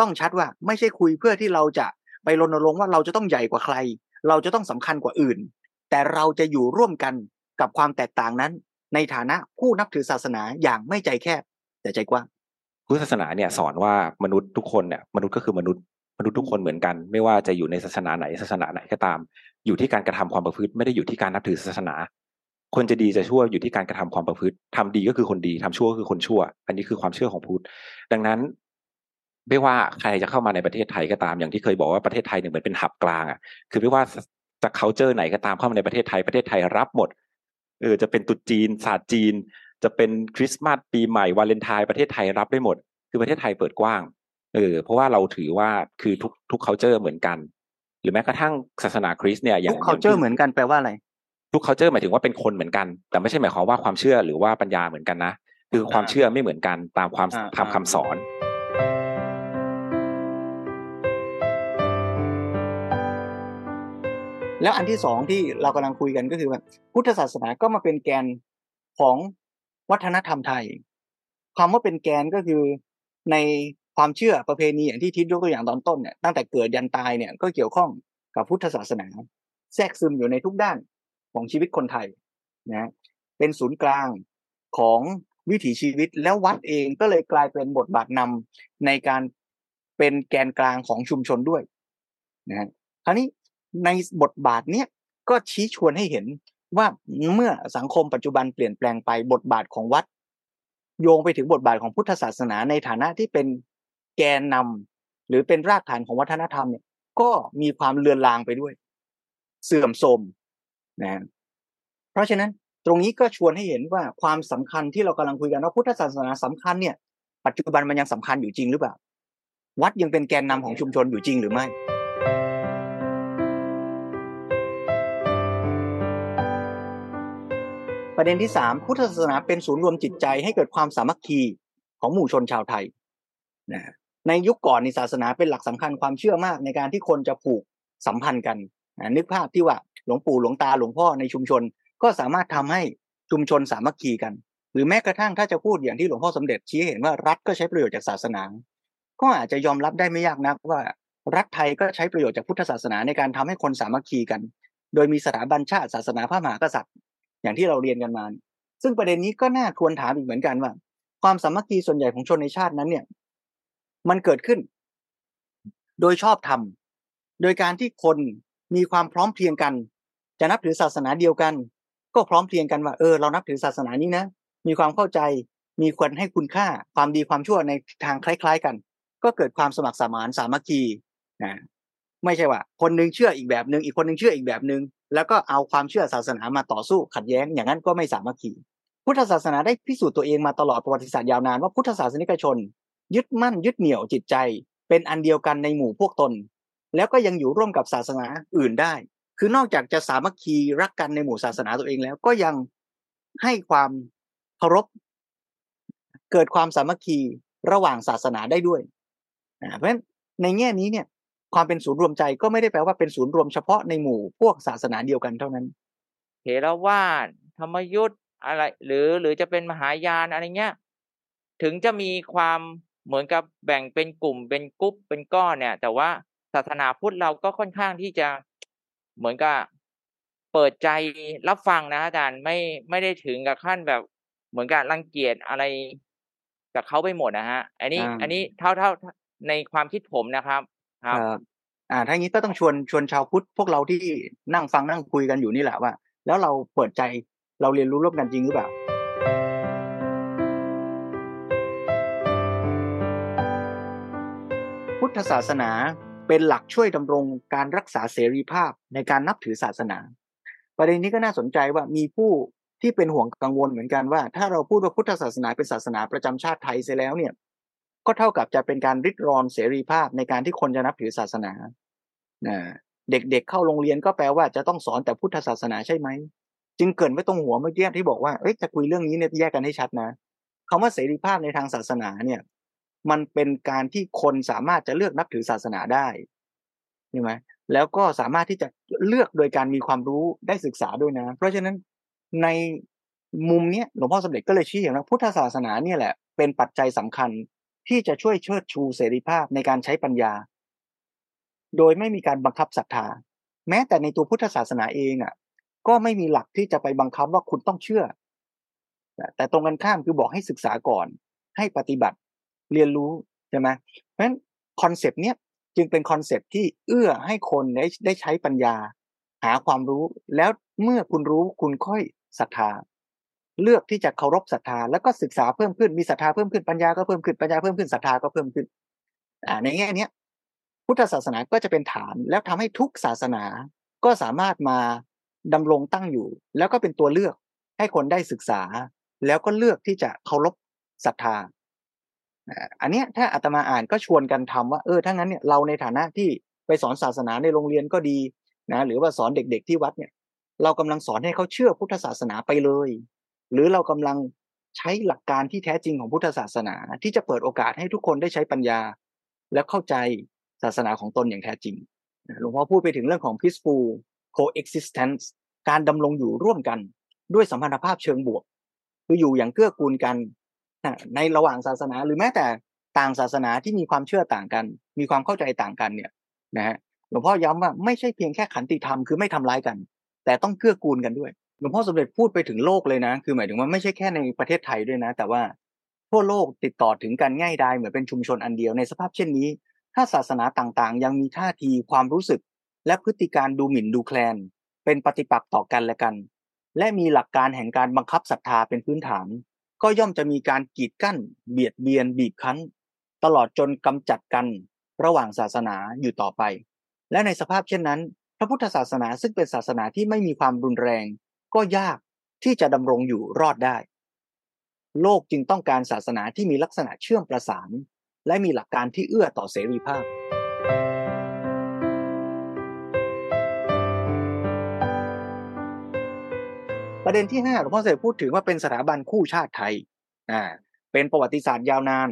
Speaker 1: ต้องชัดว่าไม่ใช่คุยเพื่อที่เราจะไปรณรงค์ว่าเราจะต้องใหญ่กว่าใคร เราจะต้องสำคัญกว่าอื่น แต่เราจะอยู่ร่วมกันกับความแตกต่างนั้น ในฐานะผู้นับถือศาสนาอย่างไม่ใจแคบ แต่ใจกว้าง
Speaker 2: พุทธศาสนาเนี่ยสอนว่ามนุษย์ทุกคนเนี่ยมนุษย์ก็คือมนุษย์มนุษย์ทุกคนเหมือนกัน ไม่ว่าจะอยู่ในศาสนาไหนศาสนาไหนก็ตาม อยู่ที่การกระทำความประพฤติไม่ได้อยู่ที่การนับถือศาสนา คนจะดีจะชั่วอยู่ที่การกระทำความประพฤติทำดีก็คือคนดีทำชั่วก็คือคนชั่ว อันนี้คือความเชื่อของพุทธดังนั้น ไม่ว่าใครจะเข้ามาในประเทศไทยก็ตามอย่างที่เคยบอกว่าประเทศไทยเนี่ยเหมือนเป็นหับกลางอะคือไม่ว่าจะ culture ไหนก็ตามเข้ามาในประเทศไทยประเทศไทยรับหมดเออจะเป็นตุจีนศาสตร์จีน จะเป็นคริสต์มาสปีใหม่วาเลนไทน์ประเทศไทยรับได้หมด คือประเทศไทยเปิดกว้างเออเพราะว่าเราถือว่าคือทุกทุก culture เหมือนกัน หรือแม้กระทั่งศาสนาคริสต์เนี่ยอย่าง
Speaker 1: ทุก culture เหมือนกันแปลว่าอะไร
Speaker 2: ทุก culture หมายถึงว่าเป็นคนเหมือนกัน แต่ไม่ใช่หมายความว่าความเชื่อหรือว่าปัญญาเหมือนกันนะ คือความเชื่อไม่เหมือนกันตามความ
Speaker 1: อ่า
Speaker 2: ตามคำสอน
Speaker 1: แล้วอันที่สองที่เรากำลังคุยกันก็คือว่าพุทธศาสนาก็มาเป็นแกนของวัฒนธรรมไทยความว่าเป็นแกนก็คือในความเชื่อประเพณีอย่างที่ทิศยกตัวอย่างตอนต้นเนี่ยตั้งแต่เกิดยันตายเนี่ยก็เกี่ยวข้องกับพุทธศาสนา แทรกซึมอยู่ในทุกด้าน ของชีวิตคนไทยนะเป็นศูนย์กลางของวิถีชีวิตแล้ววัดเองก็เลยกลายเป็นบทบาทนำในการเป็นแกนกลางของชุมชนด้วยนะคราวนี้ในบทบาทเนี้ยก็ชี้ชวนให้เห็นว่าเมื่อสังคมปัจจุบันเปลี่ยนแปลงไปบทบาทของวัด โยงไปถึงบทบาทของพุทธศาสนาในฐานะที่เป็นแกนนำหรือเป็นรากฐานของวัฒนธรรมเนี่ยก็มีความเลือนลางไปด้วย เสื่อมโทรม นะเพราะฉะนั้นตรงนี้ก็ชวนให้เห็นว่าความสำคัญที่เรากำลังคุยกันว่าพุทธศาสนาสำคัญเนี่ย ปัจจุบันมันยังสำคัญอยู่จริงหรือเปล่า วัดยังเป็นแกนนำของชุมชนอยู่จริงหรือไม่ประเด็นที่สามพุทธศาสนาเป็นศูนย์รวมจิตใจให้เกิดความสามัคคีของหมู่ชนชาวไทยนะในยุคก่อนในศาสนาเป็นหลักสำคัญความเชื่อมากในการที่คนจะผูกสัมพันธ์กันนะนึกภาพที่ว่า ลวงปู่หลวงตาหลวงพ่อในชุมชน ก็สามารถทำให้ชุมชนสามัคคีกัน หรือแม้กระทั่งถ้าจะพูดอย่างที่หลวงพ่อสมเด็จชี้เห็นว่ารัฐก็ใช้ประโยชน์จากศาสนา ก็อาจจะยอมรับได้ไม่ยากนักว่า รัฐไทยก็ใช้ประโยชน์จากพุทธศาสนาในการทำให้คนสามัคคีกัน โดยมีสถาบันชาติศาสนาพระมหากษัตริย์ อย่างที่เราเรียนกันมา ซึ่งประเด็นนี้ก็น่าควรถามอีกเหมือนกันว่า ความสามัคคีส่วนใหญ่ของชนในชาตินั้นเนี่ย มันเกิดขึ้น โดยชอบธรรมโดยการที่คนมีความพร้อมเพรียงกัน จะนับถือศาสนาเดียวกัน ก็พร้อมเพรียงกันว่าเออเรานับถือศาสนานี้นะ มีความเข้าใจมีคนให้คุณค่าความดีความชั่วในทางคล้าย ๆกัน ก็เกิดความสมัครสมานสามัคคีนะไม่ใช่ว่า คนหนึงเชื่ออีกแบบหนึ่งอีกคนหนึงเชื่ออีกแบบหนึ่งแล้วก็เอาความเชื่อศาสนามาต่อสู้ขัดแย้ง อย่างนั้นก็ไม่สามัคคีพุทธศาสนาได้พิสูจน์ตัวเองมาตลอดประวัติศาสตร์ยาวนานว่าพุทธศาสนิกชน ยึดมั่นยึดเหนี่ยวจิตใจ เป็นอันเดียวกันในหมู่พวกตน แล้วก็ยังอยู่ร่วมกับศาสนาอื่นได้ คือนอกจากจะสามัคคีรักกันในหมู่ศาสนาตัวเองแล้ว ก็ยังให้ความเคารพเกิดความสามัคคีระหว่างศาสนาได้ด้วยเพราะฉะนั้นในแง่นี้เนี่ย ความเป็นศูนย์รวมใจก็ไม่ได้แปลว่าเป็นศูนย์รวมเฉพาะในหมู่พวกศาสนาเดียวกันเท่านั้น
Speaker 3: เถรวาทธรรมยุทธ์อะไร หรือหรือจะเป็นมหายานอะไรเงี้ยถึงจะมีความเหมือนกับแบ่งเป็นกลุ่มเป็นกรุ๊ปเป็นก้อนเนี่ย แต่ว่าศาสนาพุทธเราก็ค่อนข้างที่จะ เหมือนกับเปิดใจรับฟังนะอาจารย์ไม่ไม่ได้ถึงกับขั้นแบบเหมือนกับรังเกียจอะไรกับเขาไปหมดนะฮะ อันนี้
Speaker 1: อ่า
Speaker 3: อันนี้เท่าเท่าในความคิดผมนะครับครับ
Speaker 1: ครับอ่าถ้างี้ก็ต้องชวนชวนชาวพุทธพวกเราที่นั่งฟังนั่งคุยกันอยู่นี่แหละว่า แล้วเราเปิดใจเราเรียนรู้ร่วมกันจริงหรือเปล่าพุทธศาสนา เป็นหลักช่วยดำรงการรักษาเสรีภาพในการนับถือศาสนา ประเด็นนี้ก็น่าสนใจว่ามีผู้ที่เป็นห่วงกังวลเหมือนกันว่า ถ้าเราพูดว่าพุทธศาสนาเป็นศาสนาประจำชาติไทยเสียแล้วเนี่ยก็เท่ากับจะเป็นการริดรอนเสรีภาพในการที่คนจะนับถือศาสนานะเด็กๆเข้าโรงเรียนก็แปลว่าจะต้องสอนแต่พุทธศาสนาใช่ไหมจึงเกินไว้ตรงหัวเมื่อกี้ที่บอกว่าเอ้ยจะคุยเรื่องนี้เนี่ยแยกกันให้ชัดนะคำว่าเสรีภาพในทางศาสนาเนี่ย มันเป็นการที่คนสามารถจะเลือกนับถือศาสนาได้ใช่ไหมแล้วก็สามารถที่จะเลือกโดยการมีความรู้ได้ศึกษาด้วยนะ เพราะฉะนั้นในมุมเนี้ยหลวงพ่อสมเด็จก็เลยชี้เห็นว่าพุทธศาสนาเนี่ยแหละ เป็นปัจจัยสำคัญที่จะช่วยเชิดชูเสรีภาพในการใช้ปัญญา โดยไม่มีการบังคับศรัทธา แม้แต่ในตัวพุทธศาสนาเองอะ ก็ไม่มีหลักที่จะไปบังคับว่าคุณต้องเชื่อ แต่ตรงกันข้ามคือบอกให้ศึกษาก่อน ให้ปฏิบัติ เรียนรู้ใช่ไหมเพราะฉะนั้นคอนเซปต์เนี้ยจึงเป็นคอนเซปต์ที่เอื้อให้คนได้ได้ใช้ปัญญา หาความรู้ แล้วเมื่อคุณรู้คุณค่อยศรัทธา เลือกที่จะเคารพศรัทธาแล้วก็ศึกษาเพิ่มขึ้นมีศรัทธาเพิ่มขึ้นปัญญาก็เพิ่มขึ้นปัญญาเพิ่มขึ้นศรัทธาก็เพิ่มขึ้น อ่าในแง่เนี้ยพุทธศาสนาก็จะเป็นฐาน แล้วทำให้ทุกศาสนาก็สามารถมาดำรงตั้งอยู่ แล้วก็เป็นตัวเลือกให้คนได้ศึกษา แล้วก็เลือกที่จะเคารพศรัทธา อันเนี้ยถ้าอาตมาอ่านก็ชวนกันทำว่าเออถ้างั้นเนี่ยเราในฐานะที่ไปสอนศาสนาในโรงเรียนก็ดีนะหรือว่าสอนเด็กๆที่วัดเนี่ยเรากำลังสอนให้เขาเชื่อพุทธศาสนาไปเลย หรือเรากำลังใช้หลักการที่แท้จริงของพุทธศาสนา ที่จะเปิดโอกาสให้ทุกคนได้ใช้ปัญญา และเข้าใจศาสนาของตนอย่างแท้จริงหลวงพ่อพูดไปถึงเรื่องของ peaceful coexistence การดำรงอยู่ร่วมกันด้วยสัมพันธภาพเชิงบวก คืออยู่อย่างเกื้อกูลกัน ในระหว่างศาสนาหรือแม้แต่ต่างศาสนาที่มีความเชื่อต่างกัน มีความเข้าใจต่างกันเนี่ยนะฮะหลวงพ่อย้ำว่าไม่ใช่เพียงแค่ขันติธรรมคือไม่ทำร้ายกัน แต่ต้องเกื้อกูลกันด้วยหลวงพ่อสมเด็จพูดไปถึงโลกเลยนะ คือหมายถึงว่าไม่ใช่แค่ในประเทศไทยด้วยนะ แต่ว่าทั่วโลกติดต่อถึงกันง่ายดายเหมือนเป็นชุมชนอันเดียวในสภาพเช่นนี้ ถ้าศาสนาต่างๆ ยังมีท่าทีความรู้สึก และพฤติการดูหมิ่นดูแคลน เป็นปฏิปักษ์ต่อกันและกัน และมีหลักการแห่งการบังคับศรัทธาเป็นพื้นฐาน ก็ย่อมจะมีการกีดกั้น เบียดเบียนบีบคั้น ตลอดจนกำจัดกันระหว่างศาสนาอยู่ต่อไป และในสภาพเช่นนั้น พระพุทธศาสนาซึ่งเป็นศาสนาที่ไม่มีความรุนแรง ก็ยากที่จะดำรงอยู่รอดได้ โลกจึงต้องการศาสนาที่มีลักษณะเชื่อมประสาน และมีหลักการที่เอื้อต่อเสรีภาพ ประเด็นที่ห้าหลวงพ่อเสด็จพูดถึงว่าเป็นสถาบันคู่ชาติไทยอ่าเป็นประวัติศาสตร์ยาวนาน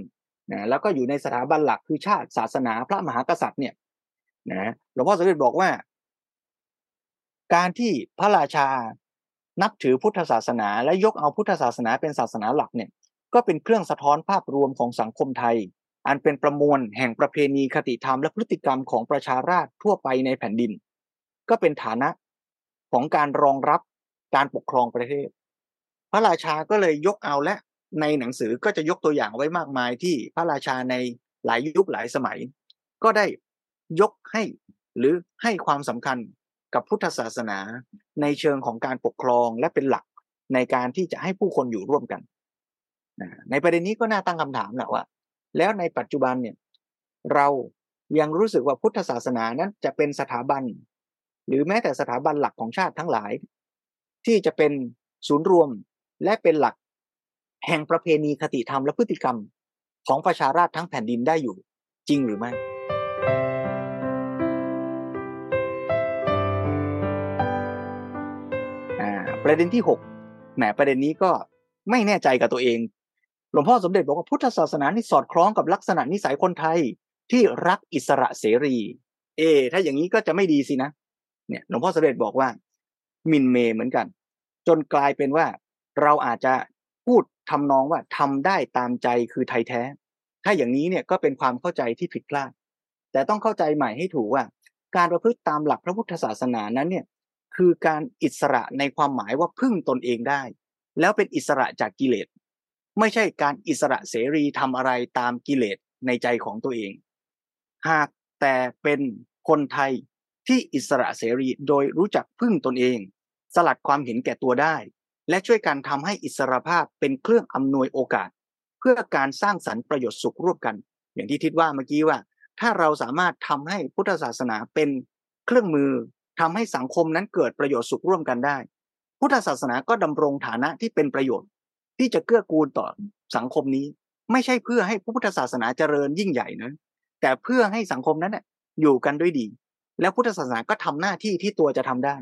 Speaker 1: นะแล้วก็อยู่ในสถาบันหลักคือชาติศาสนาพระมหากษัตริย์เนี่ยนะหลวงพ่อสมเด็จบอกว่า การที่พระราชานับถือพุทธศาสนา และยกเอาพุทธศาสนาเป็นศาสนาหลักเนี่ย ก็เป็นเครื่องสะท้อนภาพรวมของสังคมไทย อันเป็นประมวลแห่งประเพณีคติธรรมและพฤติกรรมของประชาราษฎรทั่วไปในแผ่นดิน ก็เป็นฐานะของการรองรับ การปกครองประเทศ พระราชาก็เลยยกเอาและในหนังสือก็จะยกตัวอย่างไว้มากมายที่พระราชาในหลายยุคหลายสมัย ก็ได้ยกให้หรือให้ความสำคัญกับพุทธศาสนาในเชิงของการปกครองและเป็นหลักในการที่จะให้ผู้คนอยู่ร่วมกันในประเด็นนี้ก็น่าตั้งคำถามแหละว่า แล้วในปัจจุบันเนี่ยเรายังรู้สึกว่าพุทธศาสนานั้นจะเป็นสถาบัน หรือแม้แต่สถาบันหลักของชาติทั้งหลาย ที่จะเป็นศูนย์รวมและเป็นหลักแห่งประเพณีคติธรรมและพฤติกรรมของประชาราชทั้งแผ่นดินได้อยู่จริงหรือไม่ ประเด็นที่หกแหมประเด็นนี้ก็ไม่แน่ใจกับตัวเอง หลวงพ่อสมเด็จบอกว่าพุทธศาสนานี่สอดคล้องกับลักษณะนิสัยคนไทยที่รักอิสระเสรี เอ ถ้าอย่างนี้ก็จะไม่ดีสินะ เนี่ย หลวงพ่อสมเด็จบอกว่ามินเมเหมือนกัน จนกลายเป็นว่าเราอาจจะพูดทำนองว่าทำได้ตามใจคือไทยแท้ ถ้าอย่างนี้เนี่ยก็เป็นความเข้าใจที่ผิดพลาด แต่ต้องเข้าใจใหม่ให้ถูกว่า การประพฤติตามหลักพระพุทธศาสนานั้นเนี่ยคือการอิสระในความหมายว่าพึ่งตนเองได้ แล้วเป็นอิสระจากกิเลส ไม่ใช่การอิสระเสรีทำอะไรตามกิเลสในใจของตัวเอง หากแต่เป็นคนไทยที่อิสระเสรีโดยรู้จักพึ่งตนเอง สลัดความเห็นแก่ตัวได้ และช่วยกันทำให้อิสรภาพเป็นเครื่องอำนวยโอกาส เพื่อการสร้างสรรค์ประโยชน์สุขร่วมกัน อย่างที่ทิดว่าเมื่อกี้ว่า ถ้าเราสามารถทำให้พุทธศาสนาเป็นเครื่องมือทำให้สังคมนั้นเกิดประโยชน์สุขร่วมกันได้ พุทธศาสนาก็ดำรงฐานะที่เป็นประโยชน์ ที่จะเกื้อกูลต่อสังคมนี้ ไม่ใช่เพื่อให้พุทธศาสนาเจริญยิ่งใหญ่นะแต่เพื่อให้สังคมนั้นอยู่กันด้วยดี แล้วพุทธศาสนาก็ทำหน้าที่ที่ตัวจะทำได้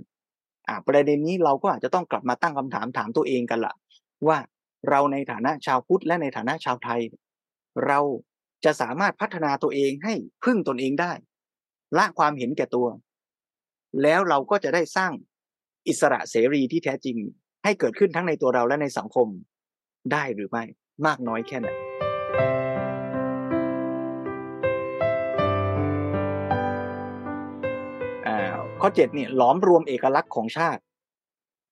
Speaker 1: อ่าประเด็นนี้เราก็อาจจะต้องกลับมาตั้งคำถามถามตัวเองกันละว่าเราในฐานะชาวพุทธและในฐานะชาวไทย เราจะสามารถพัฒนาตัวเองให้พึ่งตนเองได้ ละความเห็นแก่ตัว แล้วเราก็จะได้สร้างอิสระเสรีที่แท้จริง ให้เกิดขึ้นทั้งในตัวเราและในสังคมได้หรือไม่มากน้อยแค่ไหน ข้อเจ็ดเนี่ยหลอมรวมเอกลักษณ์ของชาติ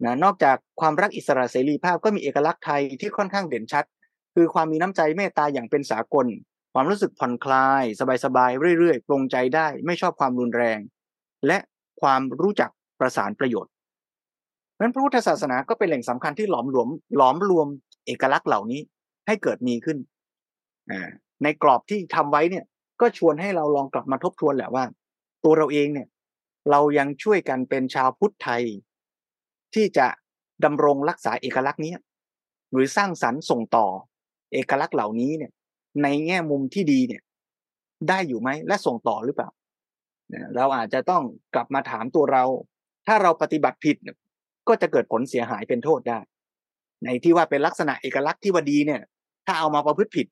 Speaker 1: นะนอกจากความรักอิสระเสรีภาพก็มีเอกลักษณ์ไทยที่ค่อนข้างเด่นชัด คือความมีน้ำใจเมตตาอย่างเป็นสากล ความรู้สึกผ่อนคลาย สบายๆเรื่อยๆปรงใจได้ ไม่ชอบความรุนแรง และความรู้จักประสานประโยชน์เพราะฉะนั้นพระพุทธศาสนาก็เป็นแหล่งสำคัญที่หลอมรวมหลอมรวมเอกลักษณ์เหล่านี้ให้เกิดมีขึ้นในกรอบที่ทำไว้เนี่ย ก็ชวนให้เราลองกลับมาทบทวนแหละว่า ตัวเราเองเนี่ย เรายังช่วยกันเป็นชาวพุทธไทย ที่จะดำรงรักษาเอกลักษณ์นี้หรือสร้างสรรค์ส่งต่อ เอกลักษณ์เหล่านี้เนี่ย ในแง่มุมที่ดีเนี่ย ได้อยู่ไหมและส่งต่อหรือเปล่าเราอาจจะต้องกลับมาถามตัวเรา ถ้าเราปฏิบัติผิดก็จะเกิดผลเสียหายเป็นโทษได้ ในที่ว่าเป็นลักษณะเอกลักษณ์ที่ว่าดีเนี่ย ถ้าเอามาประพฤติผิด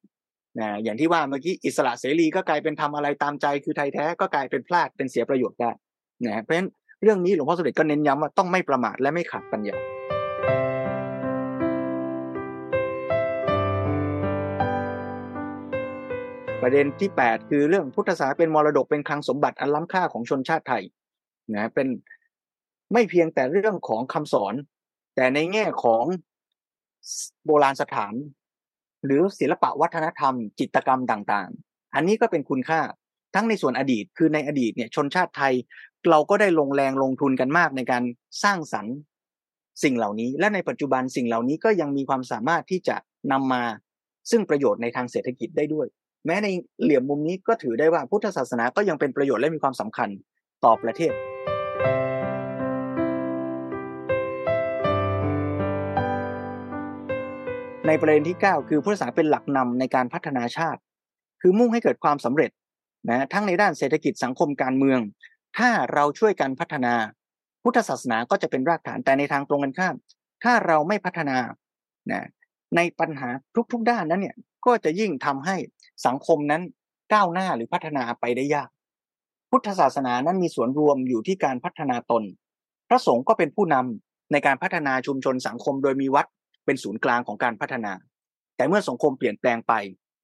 Speaker 1: นะอย่างที่ว่าเมื่อกี้อิสระเสรีก็กลายเป็นทำอะไรตามใจคือไทยแท้ก็กลายเป็นพลาดเป็นเสียประโยชน์ได้ นะเพราะฉะนั้นเรื่องนี้หลวงพ่อสมเด็จก็เน้นย้ำว่าต้องไม่ประมาทและไม่ขาดปัญญาประเด็นที่ 8 คือเรื่องพุทธศาสนาเป็นมรดกเป็นคลังสมบัติอันล้ำค่าของชนชาติไทยนะเป็นไม่เพียงแต่เรื่องของคำสอน แต่ในแง่ของโบราณสถาน หรือศิลปะวัฒนธรรม จิตกรรมต่าง ๆ อันนี้ก็เป็นคุณค่า ทั้งในส่วนอดีตคือในอดีตเนี่ยชนชาติไทย เราก็ได้ลงแรงลงทุนกันมากในการสร้างสรรค์สิ่งเหล่านี้ และในปัจจุบันสิ่งเหล่านี้ก็ยังมีความสามารถที่จะนำมาซึ่งประโยชน์ในทางเศรษฐกิจได้ด้วย แม้ในเหลี่ยมมุมนี้ก็ถือได้ว่าพุทธศาสนาก็ยังเป็นประโยชน์และมีความสำคัญต่อประเทศในประเด็นที่ 9 คือพุทธศาสนาเป็นหลักนำในการพัฒนาชาติ คือมุ่งให้เกิดความสำเร็จ นะทั้งในด้านเศรษฐกิจสังคมการเมือง ถ้าเราช่วยกันพัฒนา พุทธศาสนาก็จะเป็นรากฐานแต่ในทางตรงกันข้าม ถ้าเราไม่พัฒนานะในปัญหาทุกๆด้านนั้นเนี่ยก็จะยิ่งทำให้สังคมนั้นก้าวหน้าหรือพัฒนาไปได้ยาก พุทธศาสนานั้นมีส่วนรวมอยู่ที่การพัฒนาตน พระสงฆ์ก็เป็นผู้นำในการพัฒนาชุมชนสังคมโดยมีวัดเป็นศูนย์กลางของการพัฒนา แต่เมื่อสังคมเปลี่ยนแปลงไป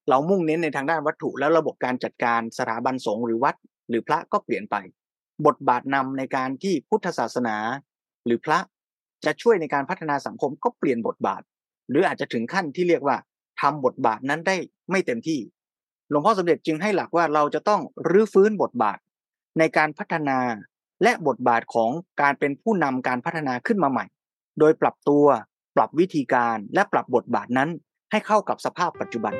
Speaker 1: เรามุ่งเน้นในทางด้านวัตถุแล้วระบบการจัดการสถาบันสงฆ์หรือวัด หรือพระก็เปลี่ยนไป บทบาทนำในการที่พุทธศาสนา หรือพระจะช่วยในการพัฒนาสังคมก็เปลี่ยนบทบาท หรืออาจจะถึงขั้นที่เรียกว่าทำบทบาทนั้นได้ไม่เต็มที่หลวงพ่อสมเด็จจึงให้หลักว่าเราจะต้องรื้อฟื้นบทบาท ในการพัฒนาและบทบาทของการเป็นผู้นำการพัฒนาขึ้นมาใหม่ โดยปรับตัว ปรับวิธีการและปรับบทบาทนั้นให้เข้ากับสภาพปัจจุบัน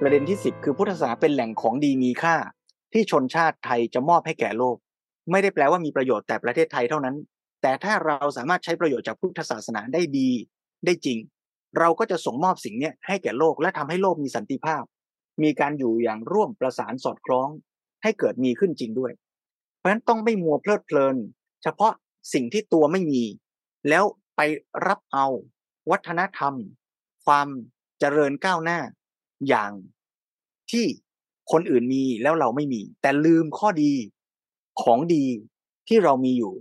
Speaker 1: ประเด็นที่ 10 คือพุทธศาสนาเป็นแหล่งของดีมีค่า ที่ชนชาติไทยจะมอบให้แก่โลก ไม่ได้แปลว่ามีประโยชน์แต่ประเทศไทยเท่านั้น แต่ถ้าเราสามารถใช้ประโยชน์จากพุทธศาสนาได้ดีได้จริง เราก็จะส่งมอบสิ่งนี้ให้แก่โลกและทำให้โลกมีสันติภาพ มีการอยู่อย่างร่วมประสานสอดคล้อง ให้เกิดมีขึ้นจริงด้วย เพราะฉะนั้นต้องไม่มัวเพลิดเพลิน เฉพาะสิ่งที่ตัวไม่มี แล้วไปรับเอา วัฒนธรรม ความเจริญก้าวหน้า อย่างที่คนอื่นมีแล้วเราไม่มี แต่ลืมข้อดีของดีที่เรามีอยู่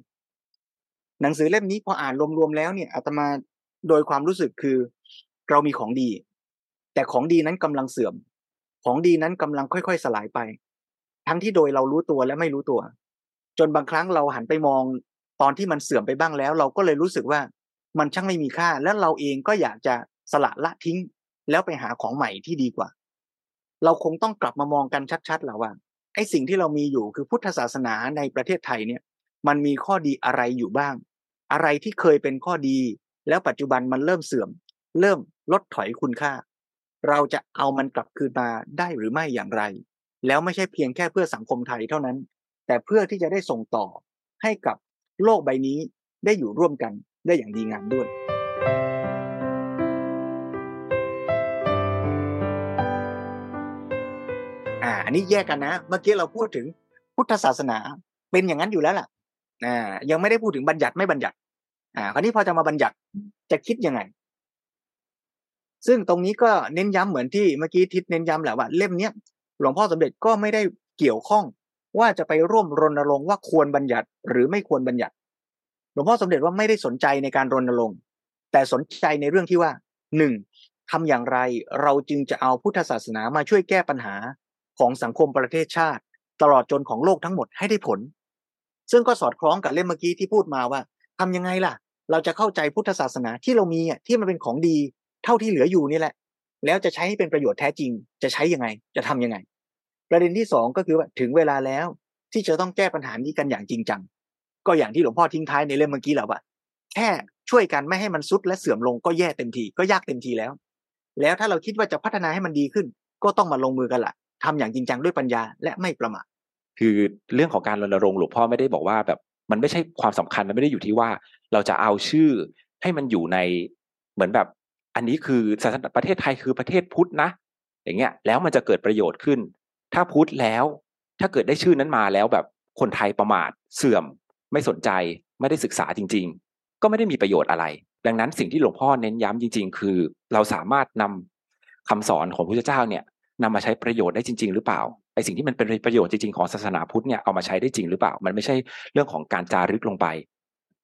Speaker 1: หนังสือเล่มนี้พออ่านรวมๆแล้วเนี่ยอาตมาโดยความรู้สึกคือเรามีของดี แต่ของดีนั้นกำลังเสื่อม ของดีนั้นกำลังค่อยๆ สลายไป ทั้งที่โดยเรารู้ตัวและไม่รู้ตัว จนบางครั้งเราหันไปมองตอนที่มันเสื่อมไปบ้างแล้ว เราก็เลยรู้สึกว่ามันช่างไม่มีค่า และเราเองก็อยากจะสละละทิ้ง แล้วไปหาของใหม่ที่ดีกว่า เราคงต้องกลับมามองกันชัดๆแล้วว่าไอ้สิ่งที่เรามีอยู่คือพุทธศาสนาในประเทศไทยเนี่ย มันมีข้อดีอะไรอยู่บ้าง อะไรที่เคยเป็นข้อดี แล้วปัจจุบันมันเริ่มเสื่อม เริ่มลดถอยคุณค่า เราจะเอามันกลับคืนมาได้หรือไม่อย่างไร แล้วไม่ใช่เพียงแค่เพื่อสังคมไทยเท่านั้น แต่เพื่อที่จะได้ส่งต่อให้กับโลกใบนี้ได้อยู่ร่วมกันได้อย่างดีงามด้วยอ่า นนี้แยกกันนะ เมื่อกี้เราพูดถึงพุทธศาสนา เป็นอย่างนั้นอยู่แล้วล่ะอ่ายังไม่ได้พูดถึงบัญญัติไม่บัญญัติ อ่า คราวนี้พอจะมาบัญญัติจะคิดยังไง ซึ่งตรงนี้ก็เน้นย้ำเหมือนที่เมื่อกี้ทิศเน้นย้ำแหละว่าเล่มเนี้ยหลวงพ่อสมเด็จก็ไม่ได้เกี่ยวข้องว่าจะไปร่วมรณรงค์ว่าควรบัญญัติหรือไม่ควรบัญญัติ หลวงพ่อสมเด็จว่าไม่ได้สนใจในการรณรงค์แต่สนใจในเรื่องที่ว่าหนึ่งทำอย่างไรเราจึงจะเอาพุทธศาสนามาช่วยแก้ปัญหา ของสังคมประเทศชาติ ตลอดจนของโลกทั้งหมดให้ได้ผล ซึ่งก็สอดคล้องกับเล่มเมื่อกี้ที่พูดมาว่าทำยังไงล่ะ เราจะเข้าใจพุทธศาสนาที่เรามีอะที่มันเป็นของดี เท่าที่เหลืออยู่นี่แหละ แล้วจะใช้ให้เป็นประโยชน์แท้จริง จะใช้ยังไง จะทํำยังไง ประเด็นที่สองก็คือว่าถึงเวลาแล้ว ที่จะต้องแก้ปัญหานี้กันอย่างจริงจังก็อย่างที่หลวงพ่อทิ้งท้ายในเล่มเมื่อกี้แหละว่าแค่ช่วยกันไม่ให้มันซุดและเสื่อมลงก็แย่เต็มทีก็ยากเต็มทีแล้ว แล้วถ้าเราคิดว่าจะพัฒนาให้มันดีขึ้น ก็ต้องมาลงมือกันละ ทำอย่างจริงจังด้วยปัญญาและไม่ประมาท
Speaker 2: คือเรื่องของการรณรงค์หลวงพ่อไม่ได้บอกว่าแบบมันไม่ใช่ความสำคัญมันไม่ได้อยู่ที่ว่า เราจะเอาชื่อให้มันอยู่ในเหมือนแบบ อันนี้คือศาสนาประเทศไทยคือประเทศพุทธนะ อย่างเงี้ย แล้วมันจะเกิดประโยชน์ขึ้น ถ้าพุทธแล้ว ถ้าเกิดได้ชื่อนั้นมาแล้วแบบคนไทยประมาทเสื่อม ไม่สนใจ ไม่ได้ศึกษาจริง ๆ ก็ไม่ได้มีประโยชน์อะไร ดังนั้นสิ่งที่หลวงพ่อเน้นย้ำจริง ๆ คือ เราสามารถนำคำสอนของพระเจ้าเนี่ย นำมาใช้ประโยชน์ได้จริง ๆ หรือเปล่าไอสิ่งที่มันเป็นประโยชน์จริงๆของศาสนาพุทธเนี่ยเอามาใช้ได้จริงหรือเปล่า มันไม่ใช่เรื่องของการจารึกลงไป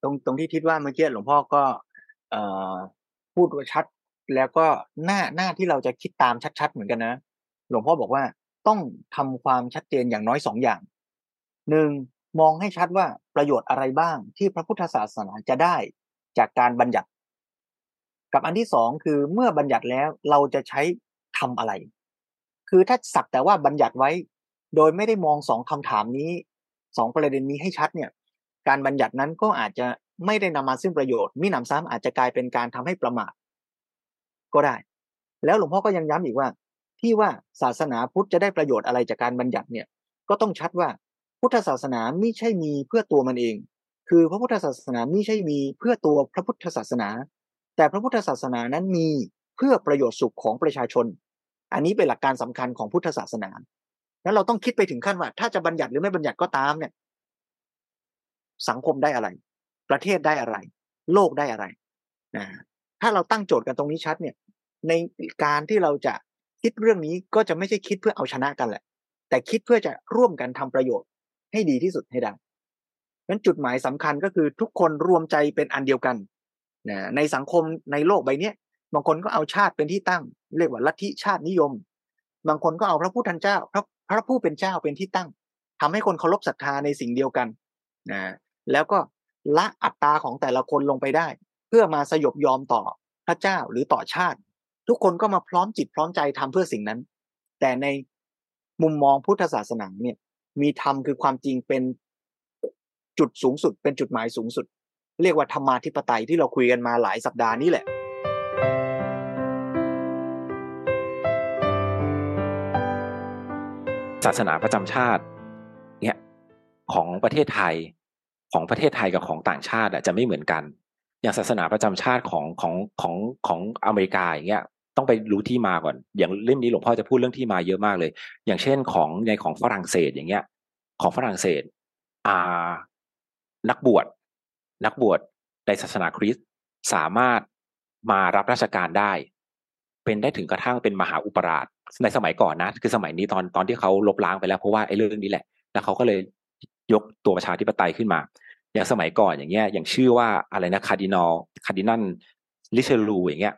Speaker 1: ตรงตรงที่ทิศว่าเมื่อกี้หลวงพ่อก็เอพูดว่าชัดแล้วก็หน้าหน้าที่เราจะคิดตามชัด ๆ เหมือนกันนะ หลวงพ่อบอกว่าต้องทำความชัดเจนอย่างน้อยสองอย่างหนึ่งมองให้ชัดว่าประโยชน์อะไรบ้างที่พระพุทธศาสนาจะได้จากการบัญญัติ กับอันที่สองคือเมื่อบัญญัติแล้วเราจะใช้ทำอะไร คือถ้าสักแต่ว่าบัญญัติไว้ โดยไม่ได้มองสองคำถามนี้สองประเด็นนี้ให้ชัดเนี่ย การบัญญัตินั้นก็อาจจะไม่ได้นำมาซึ่งประโยชน์มิหนำซ้ำอาจจะกลายเป็นการทำให้ประมาทก็ได้ แล้วหลวงพ่อก็ยังย้ำอีกว่า ที่ว่าศาสนาพุทธจะได้ประโยชน์อะไรจากการบัญญัติเนี่ย ก็ต้องชัดว่าพุทธศาสนาไม่ใช่มีเพื่อตัวมันเอง คือพระพุทธศาสนาไม่ใช่มีเพื่อตัวพระพุทธศาสนา แต่พระพุทธศาสนานั้นมีเพื่อประโยชน์สุขของประชาชน อันนี้เป็นหลักการสำคัญของพุทธศาสนาแล้วเราต้องคิดไปถึงขั้นว่า ถ้าจะบัญญัติหรือไม่บัญญัติก็ตามเนี่ย สังคมได้อะไร ประเทศได้อะไร โลกได้อะไรนะถ้าเราตั้งโจทย์กันตรงนี้ชัดเนี่ย ในการที่เราจะคิดเรื่องนี้ก็จะไม่ใช่คิดเพื่อเอาชนะกันแหละ แต่คิดเพื่อจะร่วมกันทำประโยชน์ ให้ดีที่สุดให้ได้นั้นจุดหมายสำคัญก็คือทุกคนรวมใจเป็นอันเดียวกันนะในสังคมในโลกใบนี้ บางคนก็เอาชาติเป็นที่ตั้ง เรียกว่าลัทธิชาตินิยม บางคนก็เอาพระผู้ทันเจ้า พระพระผู้เป็นเจ้าเป็นที่ตั้งทำให้คนเคารพศรัทธาในสิ่งเดียวกันนะแล้วก็ละอัตตาของแต่ละคนลงไปได้ เพื่อมาสยบยอมต่อพระเจ้าหรือต่อชาติ ทุกคนก็มาพร้อมจิตพร้อมใจทำเพื่อสิ่งนั้น แต่ในมุมมองพุทธศาสนาเนี่ย มีธรรมคือความจริงเป็นจุดสูงสุด เป็นจุดหมายสูงสุด เรียกว่าธรรมาธิปไตยที่เราคุยกันมาหลายสัปดาห์นี้แหละ
Speaker 2: ศาสนาประจำชาติเนี่ยของประเทศไทยของประเทศไทยกับของต่างชาติอะจะไม่เหมือนกัน อย่างศาสนาประจำชาติของของของของอเมริกาอย่างเงี้ยต้องไปรู้ที่มาก่อน อย่างเล่มนี้หลวงพ่อจะพูดเรื่องที่มาเยอะมากเลย อย่างเช่นของในของฝรั่งเศสอย่างเงี้ย ของฝรั่งเศสอ่านักบวชนักบวชในศาสนาคริสต์สามารถมารับราชการได้ เป็นได้ถึงกระทั่งเป็นมหาอุปราช ในสมัยก่อนนะ คือสมัยนี้ตอนตอนที่เขาลบล้างไปแล้วเพราะว่าไอ้เรื่องนี้แหละ แล้วเขาก็เลยยกตัวประชาธิปไตยขึ้นมา อย่างสมัยก่อนอย่างเงี้ย อย่างชื่อว่าอะไรนะคาร์ดินอลคาร์ดินัลริเชลูอย่างเงี้ย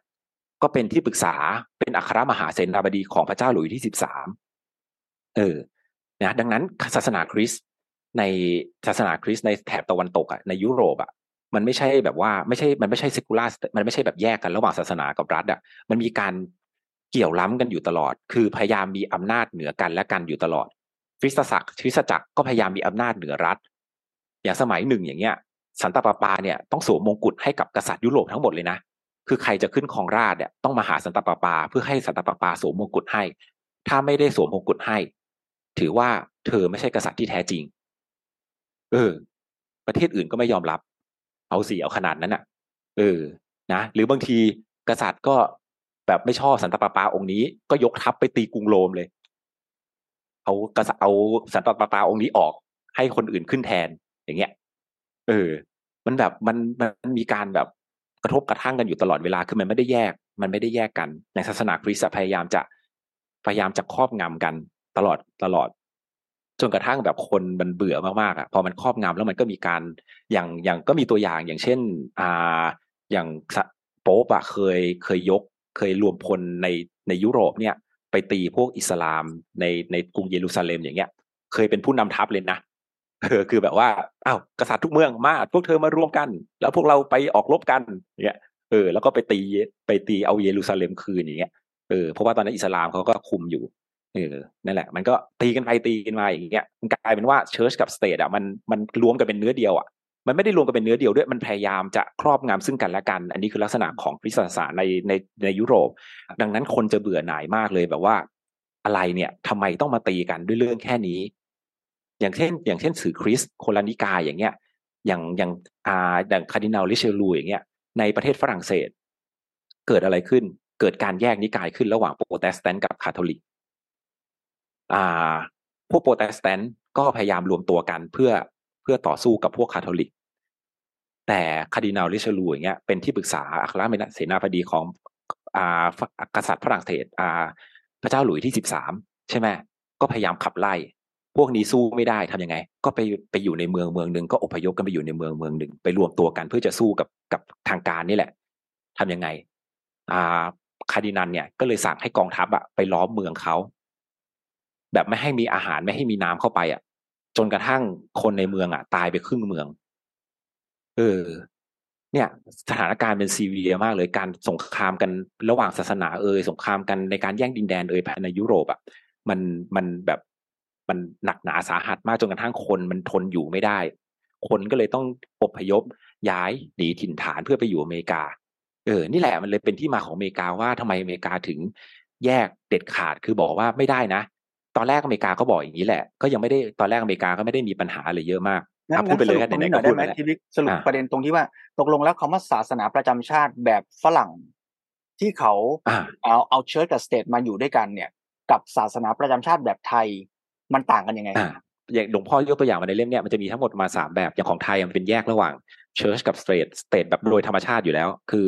Speaker 2: ก็เป็นที่ปรึกษาเป็นอัครมหาเสนาบดีของพระเจ้าหลุยที่สิบสามเออนะดังนั้นศาสนาคริสต์ในศาสนาคริสต์ในแถบตะวันตกอะในยุโรปอะมันไม่ใช่แบบว่าไม่ใช่มันไม่ใช่เซกูลามันไม่ใช่แบบแยกกันระหว่างศาสนากับรัฐอะมันมีการ เกี่ยวล้ำกันอยู่ตลอด คือพยายามมีอำนาจเหนือกันและกันอยู่ตลอดคริสตจักรคริสตจักรก็พยายามมีอำนาจเหนือรัฐ อย่างสมัยหนึ่งอย่างเงี้ย สันตะปาปาเนี่ยต้องสวมมงกุฎให้กับกษัตริย์ยุโรปทั้งหมดเลยนะ คือใครจะขึ้นครองราชเนี่ยต้องมาหาสันตะปาปา เพื่อให้สันตะปาปาสวมมงกุฎให้ ถ้าไม่ได้สวมมงกุฎให้ ถือว่าเธอไม่ใช่กษัตริย์ที่แท้จริง เออ ประเทศอื่นก็ไม่ยอมรับ เอาสีเอาขนาดนั้นอะ เออ นะ หรือบางทีกษัตริย์ก็ แบบไม่ชอบสันตะปาปาองค์นี้ ก็ยกทัพไปตีกรุงโรมเลย เอากษัตริย์เอาสันตะปาปาองค์นี้ออก ให้คนอื่นขึ้นแทนอย่างเงี้ย เออ มันแบบมันมันมีการแบบกระทบกระทั่งกันอยู่ตลอดเวลาคือมันไม่ได้แยก มันไม่ได้แยกกัน ในศาสนาคริสต์พยายามจะพยายามจะครอบงำกันตลอดตลอดจนกระทั่งแบบคนมันเบื่อมากๆอะพอมันครอบงำแล้วมันก็มีการอย่างอย่างก็มีตัวอย่างอย่างเช่น อ่า อย่างโป๊ปอะเคยเคยยก เคยรวมพลในในยุโรปเนี่ยไปตีพวกอิสลามในในกรุงเยรูซาเล็มอย่างเงี้ย เคยเป็นผู้นำทัพเลยนะเออคือแบบว่าอ้าวกษัตริย์ทุกเมืองมา พวกเธอมารวมกัน แล้วพวกเราไปออกรบกันอย่างเงี้ยเออแล้วก็ไปตีไปตีเอาเยรูซาเล็มคืนอย่างเงี้ยเออเพราะว่าตอนนั้นอิสลามเขาก็คุมอยู่เออนั่นแหละ มันก็ตีกันไปตีกันมาอย่างเงี้ยมันกลายเป็นว่า church กับ state อะมันมันรวมกันเป็นเนื้อเดียวอะ มันไม่ได้รวมกันเป็นเนื้อเดียวด้วยมันพยายามจะครอบงำซึ่งกันและกัน อันนี้คือลักษณะของคริสตศาสน์ในในในยุโรป ดังนั้นคนจะเบื่อหน่ายมากเลยแบบว่าอะไรเนี่ยทำไมต้องมาตีกันด้วยเรื่องแค่นี้ อย่างเช่น อย่างเช่นถือคริสต์คนละนิกายอย่างเงี้ย อย่างอย่างอ่าอย่างคาร์ดินัลริเชอลิเยออย่างเงี้ย ในประเทศฝรั่งเศส เกิดอะไรขึ้น เกิดการแยกนิกายขึ้นระหว่างโปรเตสแตนต์กับคาทอลิก อ่า พวกโปรเตสแตนต์ก็พยายามรวมตัวกันเพื่อเพื่อต่อสู้กับพวกคาทอลิก แต่คาดินัลลิชลูอย่างเงี้ยเป็นที่ปรึกษาอัครเสนาบดีของอ่ากษัตริย์ฝรั่งเศสอ่าพระเจ้าหลุยที่สิบสามใช่ไหมก็พยายามขับไล่ พวกนี้สู้ไม่ได้ทํำยังไง ก็ไปไปอยู่ในเมืองเมืองหนึ่งก็อพยพกันไปอยู่ในเมืองเมืองหนึ่งไปรวมตัวกันเพื่อจะสู้กับกับทางการนี่แหละ ทํำยังไงอ่าคาดินันเนี่ยก็เลยสั่งให้กองทัพอะไปล้อมเมืองเขาแบบไม่ให้มีอาหารไม่ให้มีน้ำเข้าไปอะจนกระทั่งคนในเมืองอะตายไปครึ่งเมือง เออ เนี่ยสถานการณ์เป็นซีเวียมากเลยการสงครามกันระหว่างศาสนาเอ่ยสงครามกันในการแย่งดินแดนเอ่ยภายในยุโรปอะมันมันแบบมันหนักหนาสาหัสมากจนกระทั่งคนมันทนอยู่ไม่ได้ คนก็เลยต้องอพยพย้ายหนีถิ่นฐานเพื่อไปอยู่อเมริกา เออ นี่แหละมันเลยเป็นที่มาของอเมริกาว่าทำไมอเมริกาถึงแยกเด็ดขาดคือบอกว่าไม่ได้นะ ตอนแรกอเมริกาก็บอกอย่างนี้แหละ ก็ยังไม่ได้ตอนแรกอเมริกาก็ไม่ได้มีปัญหาอะไรเยอะมาก
Speaker 1: พูดไปเลยกันไหนๆก็พูดไปแล้วทีนี้สรุปประเด็นตรงที่ว่า ตกลงแล้วคำว่าศาสนาประจำชาติแบบฝรั่ง ที่เขาเอาเอา church กับ state มาอยู่ด้วยกันเนี่ย กับศาสนาประจำชาติแบบไทยมันต่างกันยังไง
Speaker 2: อย่างหลวงพ่อยกตัวอย่างมาในเล่มเนี่ยมันจะมีทั้งหมดมาสามแบบอย่างของไทยมันเป็นแยกระหว่าง church กับ state state แบบโดยธรรมชาติอยู่แล้ว คือ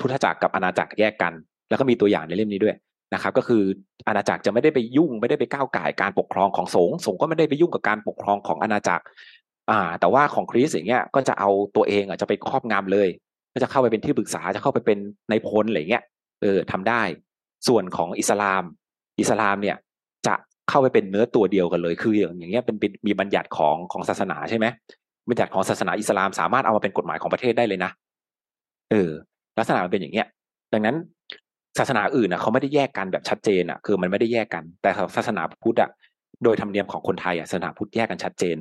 Speaker 2: พุทธจักรกับอาณาจักรแยกกัน แล้วก็มีตัวอย่างในเล่มนี้ด้วยนะครับก็คืออาณาจักรจะไม่ได้ไปยุ่งไม่ได้ไปก้าวไก่การปกครองของสงฆ์สงฆ์ก็ไม่ได้ไปยุ่งกับการปกครองของอาณาจักร อ่า แต่ว่าของคริสอย่างเงี้ยก็จะเอาตัวเองอะจะไปครอบงำเลย ก็จะเข้าไปเป็นที่ปรึกษาจะเข้าไปเป็นในพลอะไรเงี้ยเออทำได้ ส่วนของอิสลาม อิสลามเนี่ย จะเข้าไปเป็นเนื้อตัวเดียวกันเลย คืออย่างเงี้ยเป็นมีบัญญัติของของศาสนาใช่ไหมบัญญัติของศาสนาอิสลามสามารถเอามาเป็นกฎหมายของประเทศได้เลยนะเออ ลักษณะมันเป็นอย่างเงี้ย ดังนั้นศาสนาอื่นอะเขาไม่ได้แยกกันแบบชัดเจนอะ คือมันไม่ได้แยกกัน แต่ศาสนาพุทธอะโดยธรรมเนียมของคนไทยอะศาสนาพุทธแยกกันชัดเจน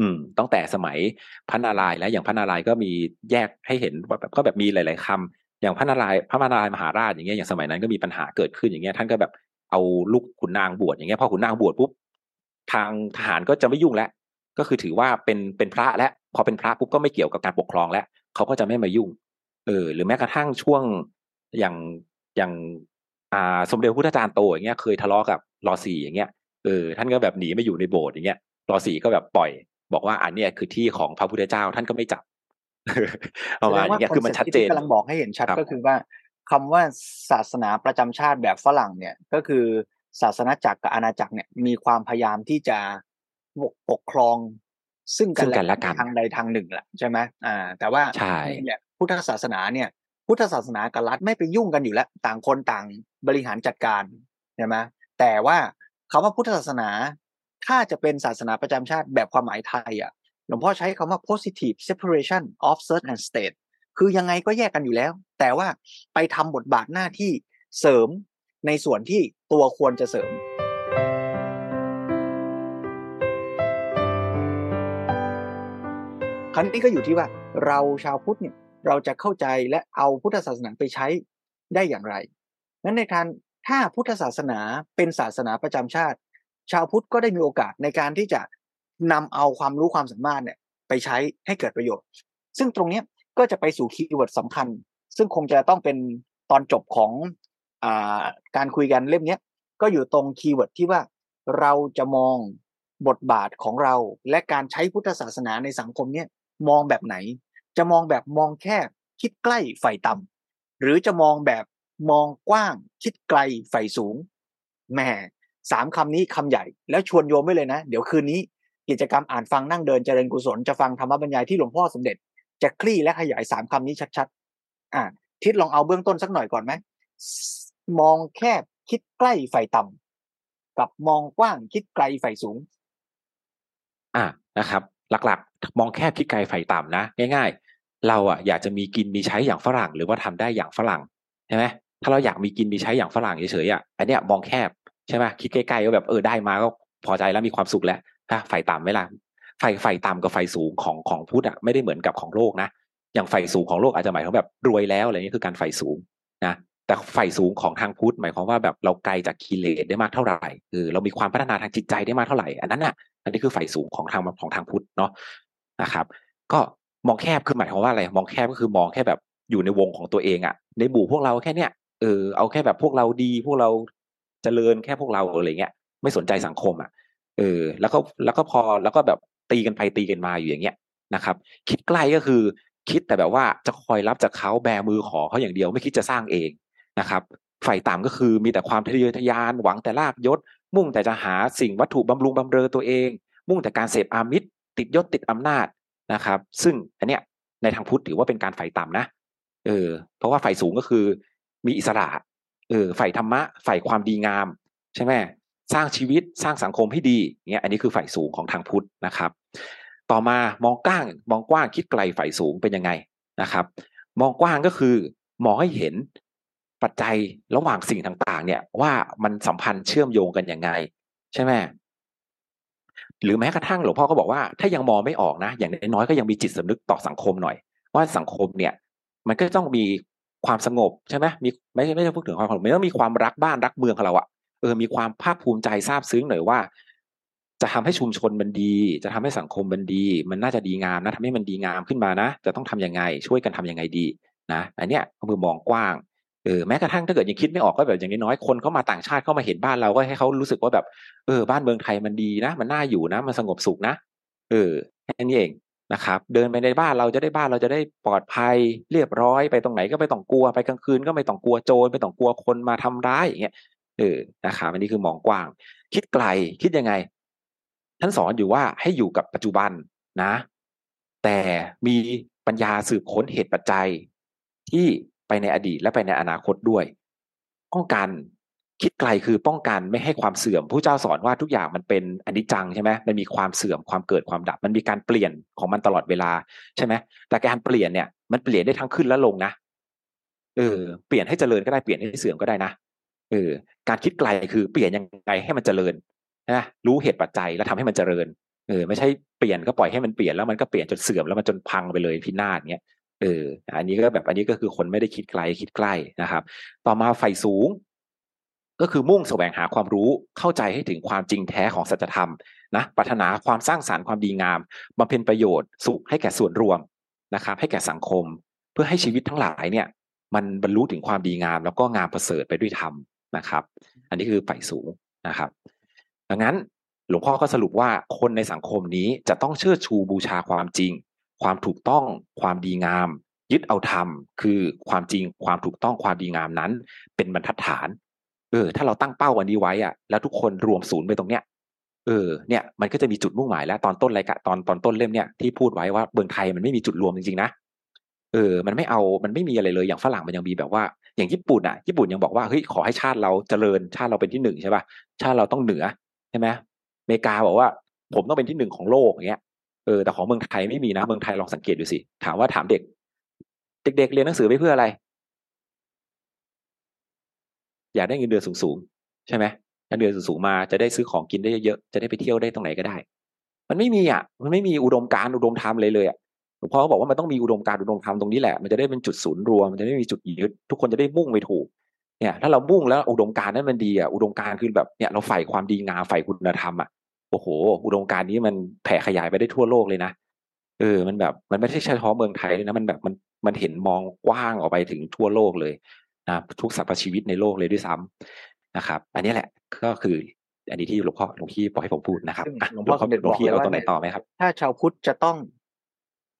Speaker 2: อืมตั้งแต่สมัยพระนารายณ์แล้วอย่างพระนารายณ์ก็มีแยกให้เห็นว่าแบบก็แบบมีหลาย ๆคำอย่างพระนารายณ์พระนารายณ์มหาราชอย่างเงี้ยอย่างสมัยนั้นก็มีปัญหาเกิดขึ้นอย่างเงี้ยท่านก็แบบเอาลูกขุนนางบวชอย่างเงี้ยพอขุนนางบวชปุ๊บทางทหารก็จะไม่ยุ่งแล้วก็คือถือว่าเป็นเป็นพระและพอเป็นพระปุ๊บก็ไม่เกี่ยวกับการปกครองแล้วเขาก็จะไม่มายุ่ง เออ หรือแม้กระทั่งช่วงอย่างอย่างอ่าสมเด็จพระพุทธจารย์โตอย่างเงี้ยเคยทะเลาะกับรอสีอย่างเงี้ยเออท่านก็แบบหนีมาอยู่ในโบสถ์อย่างเงี้ยรอสีก็แบบปล่อย บอกว่าอันนี้คือที่ของพระพุทธเจ้าท่านก็ไม่จับ
Speaker 1: ประมาณนี้คือมันชัดเจนกำลังบอกให้เห็นชัดก็คือว่าคำว่าศาสนาประจำชาติแบบฝรั่งเนี่ยก็คือศาสนาจักรกับอาณาจักรเนี่ยมีความพยายามที่จะปกครอง ซึ่งกันและกันทางใดทางหนึ่งแหละใช่ไหมอ่า แต่ว่าเนี่ยพุทธศาสนาเนี่ย พุทธศาสนากับรัฐไม่ไปยุ่งกันอยู่แล้ว ต่างคนต่างบริหารจัดการใช่ไหมแต่ว่าคำว่าพุทธศาสนา ถ้าจะเป็นศาสนาประจำชาติแบบความหมายไทยอะหลวงพ่อใช้คำว่า positive separation of church and state คือยังไงก็แยกกันอยู่แล้ว แต่ว่าไปทำบทบาทหน้าที่เสริมในส่วนที่ตัวควรจะเสริมครั้นี้ก็อยู่ที่ว่าเราชาวพุทธเนี่ยเราจะเข้าใจและเอาพุทธศาสนาไปใช้ได้อย่างไร นั้นในการถ้าพุทธศาสนาเป็นศาสนาประจำชาติ ชาวพุทธก็ได้มีโอกาสในการที่จะนำเอาความรู้ความสามารถเนี่ยไปใช้ให้เกิดประโยชน์ ซึ่งตรงนี้ก็จะไปสู่ keyword สำคัญ ซึ่งคงจะต้องเป็นตอนจบของอการคุยกันเล่มนี้ก็อยู่ตรง keyword ที่ว่าเราจะมองบทบาทของเรา และการใช้พุทธศาสนาในสังคมเนี่ยมองแบบไหน จะมองแบบมองแคบคิดใกล้ใฝ่ต่ำหรือจะมองแบบมองกว้างคิดไกลใฝ่สูงแหม สามคำนี้คำใหญ่ แล้วชวนโยมไว้เลยนะ เดี๋ยวคืนนี้ กิจกรรมอ่านฟังนั่งเดินเจริญกุศลจะฟังธรรมบรรยายที่หลวงพ่อสมเด็จ จะคลี่และขยายสามคำนี้ชัดๆ อ่า ทิศลองเอาเบื้องต้นสักหน่อยก่อนไหมมองแคบคิดใกล้ไฟต่ำกับมองกว้างคิดไกลไฟสูง
Speaker 2: อ่านะครับ หลักๆ มองแคบคิดไกลไฟต่ำนะ ง่าย ๆ เราอะอยากจะมีกินมีใช้อย่างฝรั่ง หรือว่าทำได้อย่างฝรั่งใช่ไหมถ้าเราอยากมีกินมีใช้อย่างฝรั่งเฉยๆอะอันเนี้ยมองแคบ ใช่ไหมคิดใกล้ๆก็แบบเออได้มาก็พอใจแล้วมีความสุขแล้วถ้าไฟต่ำไหมล่ะไฟไฟต่ำกับไฟสูงของของพุทธอะไม่ได้เหมือนกับของโลกนะอย่างไฟสูงของโลกอาจจะหมายถึงแบบรวยแล้วอะไรนี้คือการไฟสูงนะแต่ไฟสูงของทางพุทธหมายความว่าแบบเราไกลจากกิเลสได้มากเท่าไหร่เออเรามีความพัฒนาทางจิตใจได้มากเท่าไหร่อันนั้นน่ะอันนี้คือไฟสูงของทางของทางพุทธเนาะนะครับ ก็มองแคบคือหมายความว่าอะไรมองแคบก็คือมองแค่แบบอยู่ในวงของตัวเองอะ ในหมู่พวกเราแค่เนี้ยเออเอาแค่แบบพวกเราดีพวกเรา เจริญแค่พวกเราอะไรเงี้ยไม่สนใจสังคมอะเออ แล้วก็แล้วก็พอแล้วก็แบบตีกันไปตีกันมาอยู่อย่างเงี้ยนะครับ คิดใกล้ก็คือคิดแต่แบบว่าจะคอยรับจากเขาแบมือขอเขาอย่างเดียวไม่คิดจะสร้างเองนะครับฝ่ายต่ำก็คือมีแต่ความทะเยอทะยานหวังแต่ลาบยศ มุ่งแต่จะหาสิ่งวัตถุบำรุงบำเรอตัวเอง มุ่งแต่การเสพอามิตร ติดยศติดอำนาจนะครับ ซึ่งอันเนี้ยในทางพุทธถือว่าเป็นการฝ่ายต่ำนะเออเพราะว่าฝ่ายสูงก็คือมีอิสระ เออฝ่ายธรรมะฝ่ายความดีงาม ใช่ไหมสร้างชีวิตสร้างสังคมให้ดีเนี่ยอันนี้คือฝ่ายสูงของทางพุทธนะครับ ต่อมามองกว้างมองกว้างคิดไกลฝ่ายสูงเป็นยังไงนะครับ มองกว้างก็คือมองให้เห็นปัจจัยระหว่างสิ่งต่างๆ เนี่ยว่ามันสัมพันธ์เชื่อมโยงกันยังไง ใช่ไหมหรือแม้กระทั่งหลวงพ่อก็บอกว่าถ้ายังมองไม่ออกนะ อย่างน้อยก็ยังมีจิตสำนึกต่อสังคมหน่อย ว่าสังคมเนี่ย มันก็ต้องมี ความสงบใช่ไหมมีไม่ไม่ใช่พูดถึงความสงบมันต้องมีความรักบ้านรักเมืองของเราอะเออมีความภาคภูมิใจซาบซึ้งหน่อยว่า จะทำให้ชุมชนมันดี จะทำให้สังคมมันดี มันน่าจะดีงามนะทำให้มันดีงามขึ้นมานะ จะต้องทํำยังไง ช่วยกันทํำยังไงดีนะอันเนี้ยก็คือมองกว้างเออแม้กระทั่งถ้าเกิดยังคิดไม่ออกก็แบบอย่างน้อยคนเขามาต่างชาติเข้ามาเห็นบ้านเราก็ให้เขารู้สึกว่าแบบเออบ้านเมืองไทยมันดีนะ มันน่าอยู่นะ มันสงบสุขนะเออแค่นี้เอง นะครับ เดินไปในบ้านเราจะได้บ้านเราจะได้ปลอดภัยเรียบร้อยไปตรงไหนก็ไม่ต้องกลัวไปกลางคืนก็ไม่ต้องกลัวโจรไม่ต้องกลัวคนมาทำร้ายอย่างเงี้ยเออนะครับอันนี้คือมองกว้าง คิดไกลคิดยังไง ท่านสอนอยู่ว่าให้อยู่กับปัจจุบันนะ แต่มีปัญญาสืบค้นเหตุปัจจัย ที่ไปในอดีตและไปในอนาคตด้วยป้องกัน คิดไกลคือป้องกันไม่ให้ความเสื่อมผู้เจ้าสอนว่าทุกอย่างมันเป็นอนิจจังใช่ไหมมันมีความเสื่อมความเกิดความดับ มันมีการเปลี่ยนของมันตลอดเวลาใช่ไหมแต่การเปลี่ยนเนี่ย มันเปลี่ยนได้ทั้งขึ้นและลงนะเออเปลี่ยนให้เจริญก็ได้เปลี่ยนให้เสื่อมก็ได้นะเออการคิดไกลคือเปลี่ยนยังไงให้มันเจริญนะรู้เหตุปัจจัยแล้วทำให้มันเจริญเออไม่ใช่เปลี่ยนก็ปล่อยให้มันเปลี่ยนแล้วมันก็เปลี่ยนจนเสื่อมแล้วมันจนพังไปเลยพินาศเนี้ยเอออันนี้ก็แบบอันนี้ก็คือคนไม่ได้คิดไกลคิดใกล้นะครับ ต่อมาไฟสูง ก็คือมุ่งแสวงหาความรู้เข้าใจให้ถึงความจริงแท้ของสัจธรรมนะปรารถนาความสร้างสารรค์ความดีงามบำเพ็ญประโยชน์สุขให้แก่ส่วนรวมนะครับ ให้แก่สังคม เพื่อให้ชีวิตทั้งหลายเนี่ยมันบรรลุถึงความดีงาม แล้วก็งามประเสริฐไปด้วยธรรมนะครับ อันนี้คือไฟสูงนะครับ ดังนั้นหลวงพ่อก็สรุปว่าคนในสังคมนี้จะต้องเชิดชูบูชาความจริง ความถูกต้องความดีงาม ยึดเอาธรรม คือความจริงความถูกต้องความดีงามนั้น เป็นบรรทัดฐาน เออ ถ้าเราตั้งเป้าวันนี้ไว้อะแล้วทุกคนรวมศูนย์ไปตรงเนี้ยเออเนี่ยมันก็จะมีจุดมุ่งหมายแล้วตอนต้นรายการตอนตอนต้นเล่มเนี่ยที่พูดไว้ว่าเมืองไทยมันไม่มีจุดรวมจริงๆนะเออ มันไม่เอามันไม่มีอะไรเลยอย่างฝรั่งมันยังมีแบบว่า อย่างญี่ปุ่นอะญี่ปุ่นยังบอกว่าเฮ้ยขอให้ชาติเราเจริญชาติเราเป็นที่หนึ่งใช่ป่ะชาติเราต้องเหนือใช่ไหมอเมริกาบอกว่า ผมต้องเป็นที่หนึ่งของโลกอย่างเงี้ยเออแต่ของเมืองไทยไม่มีนะเมืองไทยลองสังเกตดูสิถามว่าถามเด็ก เด็กๆเรียนหนังสือไปเพื่ออะไร อยากได้เงินเดือนสูงๆใช่ไหมเงินเดือนสูงๆมาจะได้ซื้อของกินได้เยอะจะได้ไปเที่ยวได้ตรงไหนก็ได้ มันไม่มีอะ มันไม่มีอุดมการอุดมธรรมเลยเลยอะหลวงพ่อเขาบอกว่ามันต้องมีอุดมการอุดมธรรมตรงนี้แหละมันจะได้เป็นจุดศูนย์รวมมันจะได้มีจุดยึดทุกคนจะได้มุ่งไปถูกเนี่ยถ้าเรามุ่งแล้วอุดมการนั้นมันดีอะอุดมการคือแบบเนี่ยเราใฝ่ความดีงามใฝ่คุณธรรมอะโอ้โห อุดมการนี้มันแผ่ขยายไปได้ทั่วโลกเลยนะเออ มันแบบมันไม่ใช่เฉพาะเมืองไทยเลยนะมันแบบมันมันเห็นมองกว้างออกไปถึงทั่วโลกเลย นะทุกสรรพชีวิตในโลกเลยด้วยซ้ำนะครับ อันนี้แหละก็คืออันนี้ที่หลวงพ่อหลวงพี่บอกให้ผมพูดนะครับหลวงพ่อหลวงพี่เอาตรงไหนต่อไหมครับ
Speaker 1: ถ้าชาวพุทธจะต้อง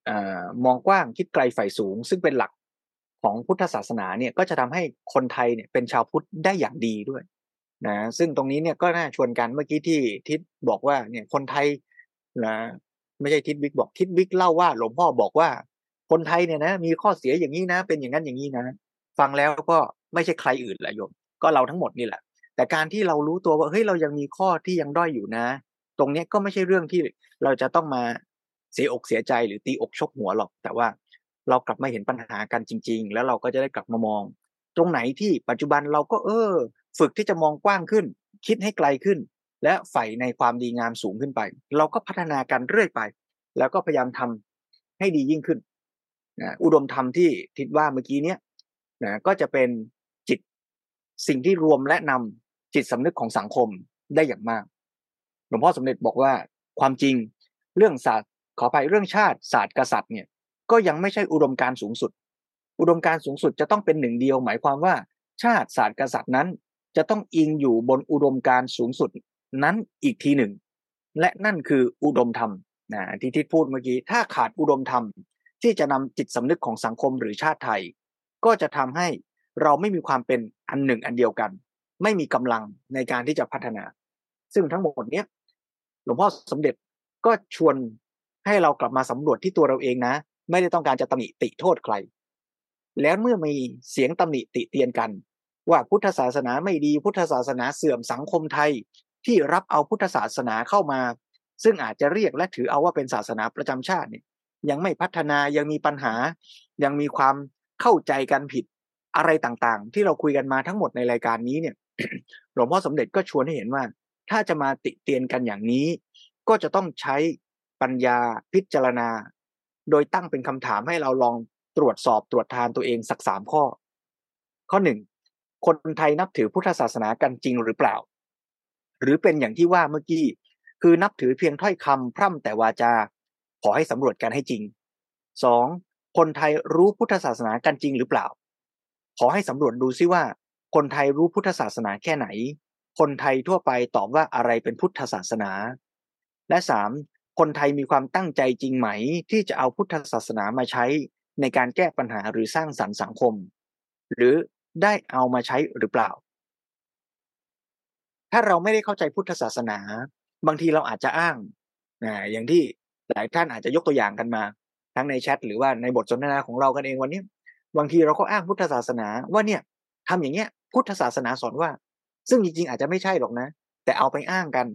Speaker 1: อมองกว้างคิดไกลฝ่ายสูง ซึ่งเป็นหลักของพุทธศาสนาเนี่ยก็จะทำให้คนไทยเนี่ยเป็นชาวพุทธได้อย่างดีด้วยนะซึ่งตรงนี้เนี่ยก็น่าชวนกันเมื่อกี้ที่ทิศบอกว่าเนี่ยคนไทยนะไม่ใช่ทิศบิ๊กบอกทิศบิ๊กเล่าว่า หลวงพ่อบอกว่า คนไทยเนี่ยนะมีข้อเสียอย่างนี้นะ เป็นอย่างนั้นอย่างนี้นะ ฟังแล้วก็ไม่ใช่ใครอื่นแหละโยม ก็เราทั้งหมดนี่แหละ แต่การที่เรารู้ตัวว่าเฮ้ยเรายังมีข้อที่ยังด้อยอยู่นะ ตรงนี้ก็ไม่ใช่เรื่องที่เราจะต้องมาเสียอกเสียใจหรือตีอกชกหัวหรอก แต่ว่าเรากลับมาเห็นปัญหากันจริง ๆ แล้วเราก็จะได้กลับมามอง ตรงไหนที่ปัจจุบันเราก็เออ ฝึกที่จะมองกว้างขึ้น คิดให้ไกลขึ้น และใฝ่ในความดีงามสูงขึ้นไป เราก็พัฒนากันเรื่อยไป แล้วก็พยายามทำให้ดียิ่งขึ้นนะอุดมธรรมที่ทิดว่าเมื่อกี้เนี้ย นะก็จะเป็นจิตสิ่งที่รวมและนำจิตสำนึกของสังคมได้อย่างมากหลวงพ่อสมเด็จบอกว่าความจริงเรื่องศาสตร์ขออภัยเรื่องชาติศาสตร์กษัตริย์เนี่ยก็ยังไม่ใช่อุดมการสูงสุด อุดมการสูงสุดจะต้องเป็นหนึ่งเดียว หมายความว่า ชาติศาสตร์กษัตริย์นั้น จะต้องอิงอยู่บนอุดมการสูงสุดนั้นอีกทีหนึ่ง และนั่นคืออุดมธรรมนะที่ทิศพูดเมื่อกี้ถ้าขาดอุดมธรรมที่จะนำจิตสำนึกของสังคมหรือชาติไทย ก็จะทำให้เราไม่มีความเป็นอันหนึ่งอันเดียวกัน ไม่มีกำลังในการที่จะพัฒนา ซึ่งทั้งหมดเนี้ยหลวงพ่อสมเด็จก็ชวนให้เรากลับมาสำรวจที่ตัวเราเองนะ ไม่ได้ต้องการจะตำหนิติโทษใคร แล้วเมื่อมีเสียงตำหนิติเตียนกัน ว่าพุทธศาสนาไม่ดีพุทธศาสนาเสื่อมสังคมไทยที่รับเอาพุทธศาสนาเข้ามา ซึ่งอาจจะเรียกและถือเอาว่าเป็นศาสนาประจำชาติเนี่ยยังไม่พัฒนายังมีปัญหา ยังมีความ เข้าใจกันผิดอะไรต่างๆ ที่เราคุยกันมาทั้งหมดในรายการนี้เนี่ยหลวงพ่อสมเด็จก็ชวนให้เห็นว่า ถ้าจะมาติเตียนกันอย่างนี้ ก็จะต้องใช้ปัญญาพิจารณา โดยตั้งเป็นคำถามให้เราลองตรวจสอบตรวจทานตัวเองสักสามข้อ ข้อหนึ่งคนไทยนับถือพุทธศาสนากันจริงหรือเปล่า หรือเป็นอย่างที่ว่าเมื่อกี้ คือนับถือเพียงถ้อยคำพร่ำแต่วาจา ขอให้สำรวจกันให้จริงสอง คนไทยรู้พุทธศาสนากันจริงหรือเปล่า ขอให้สำรวจดูซิว่า คนไทยรู้พุทธศาสนาแค่ไหน คนไทยทั่วไปตอบว่าอะไรเป็นพุทธศาสนา และสามคนไทยมีความตั้งใจจริงไหม ที่จะเอาพุทธศาสนามาใช้ในการแก้ปัญหาหรือสร้างสรรค์สังคม หรือได้เอามาใช้หรือเปล่า ถ้าเราไม่ได้เข้าใจพุทธศาสนา บางทีเราอาจจะอ้างนะอย่างที่หลายท่านอาจจะยกตัวอย่างกันมา ทั้งในแชทหรือว่าในบทสนทนาของเรากันเองวันนี้บางทีเราก็อ้างพุทธศาสนาว่าเนี่ยทำอย่างเงี้ย พุทธศาสนาสอนว่า ซึ่งจริงๆอาจจะไม่ใช่หรอกนะ แต่เอาไปอ้างกัน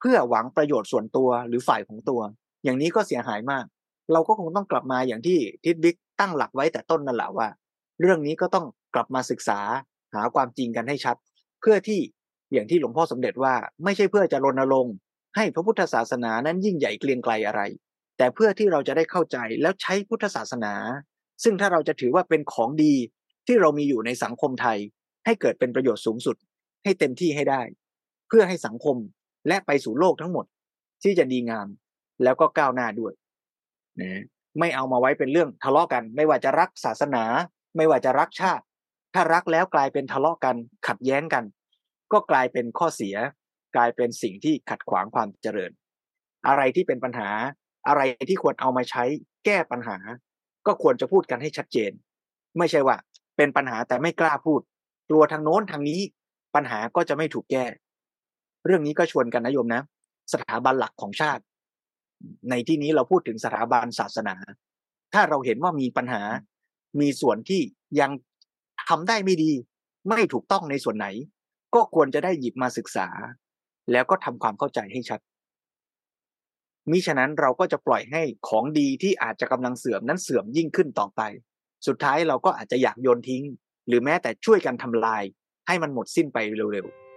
Speaker 1: เพื่อหวังประโยชน์ส่วนตัวหรือฝ่ายของตัว อย่างนี้ก็เสียหายมาก เราก็คงต้องกลับมาอย่างที่ทิดบิ๊กตั้งหลักไว้แต่ต้นนั่นแหละว่า เรื่องนี้ก็ต้องกลับมาศึกษาหาความจริงกันให้ชัด เพื่อที่อย่างที่หลวงพ่อสมเด็จว่า ไม่ใช่เพื่อจะรณรงค์ให้พระพุทธศาสนานั้นยิ่งใหญ่เกรียงไกลอะไร แต่เพื่อที่เราจะได้เข้าใจแล้วใช้พุทธศาสนา ซึ่งถ้าเราจะถือว่าเป็นของดีที่เรามีอยู่ในสังคมไทย ให้เกิดเป็นประโยชน์สูงสุด ให้เต็มที่ให้ได้ เพื่อให้สังคมและไปสู่โลกทั้งหมด ที่จะดีงามแล้วก็ก้าวหน้าด้วยนะไม่เอามาไว้เป็นเรื่องทะเลาะกัน ไม่ว่าจะรักศาสนา ไม่ว่าจะรักชาติ ถ้ารักแล้วกลายเป็นทะเลาะกัน ขัดแย้งกัน ก็กลายเป็นข้อเสีย กลายเป็นสิ่งที่ขัดขวางความเจริญ อะไรที่เป็นปัญหา อะไรที่ควรเอามาใช้แก้ปัญหา ก็ควรจะพูดกันให้ชัดเจน ไม่ใช่ว่า เป็นปัญหาแต่ไม่กล้าพูด กลัวทางโน้นทางนี้ปัญหาก็จะไม่ถูกแก้ เรื่องนี้ก็ชวนกันนะโยมนะ สถาบันหลักของชาติ ในที่นี้เราพูดถึงสถาบันศาสนา ถ้าเราเห็นว่ามีปัญหา มีส่วนที่ยังทำได้ไม่ดี ไม่ถูกต้องในส่วนไหน ก็ควรจะได้หยิบมาศึกษา แล้วก็ทำความเข้าใจให้ชัด มิฉะนั้นเราก็จะปล่อยให้ของดีที่อาจจะกำลังเสื่อมนั้นเสื่อมยิ่งขึ้นต่อไป สุดท้ายเราก็อาจจะอยากโยนทิ้ง หรือแม้แต่ช่วยกันทำลาย ให้มันหมดสิ้นไปเร็วๆ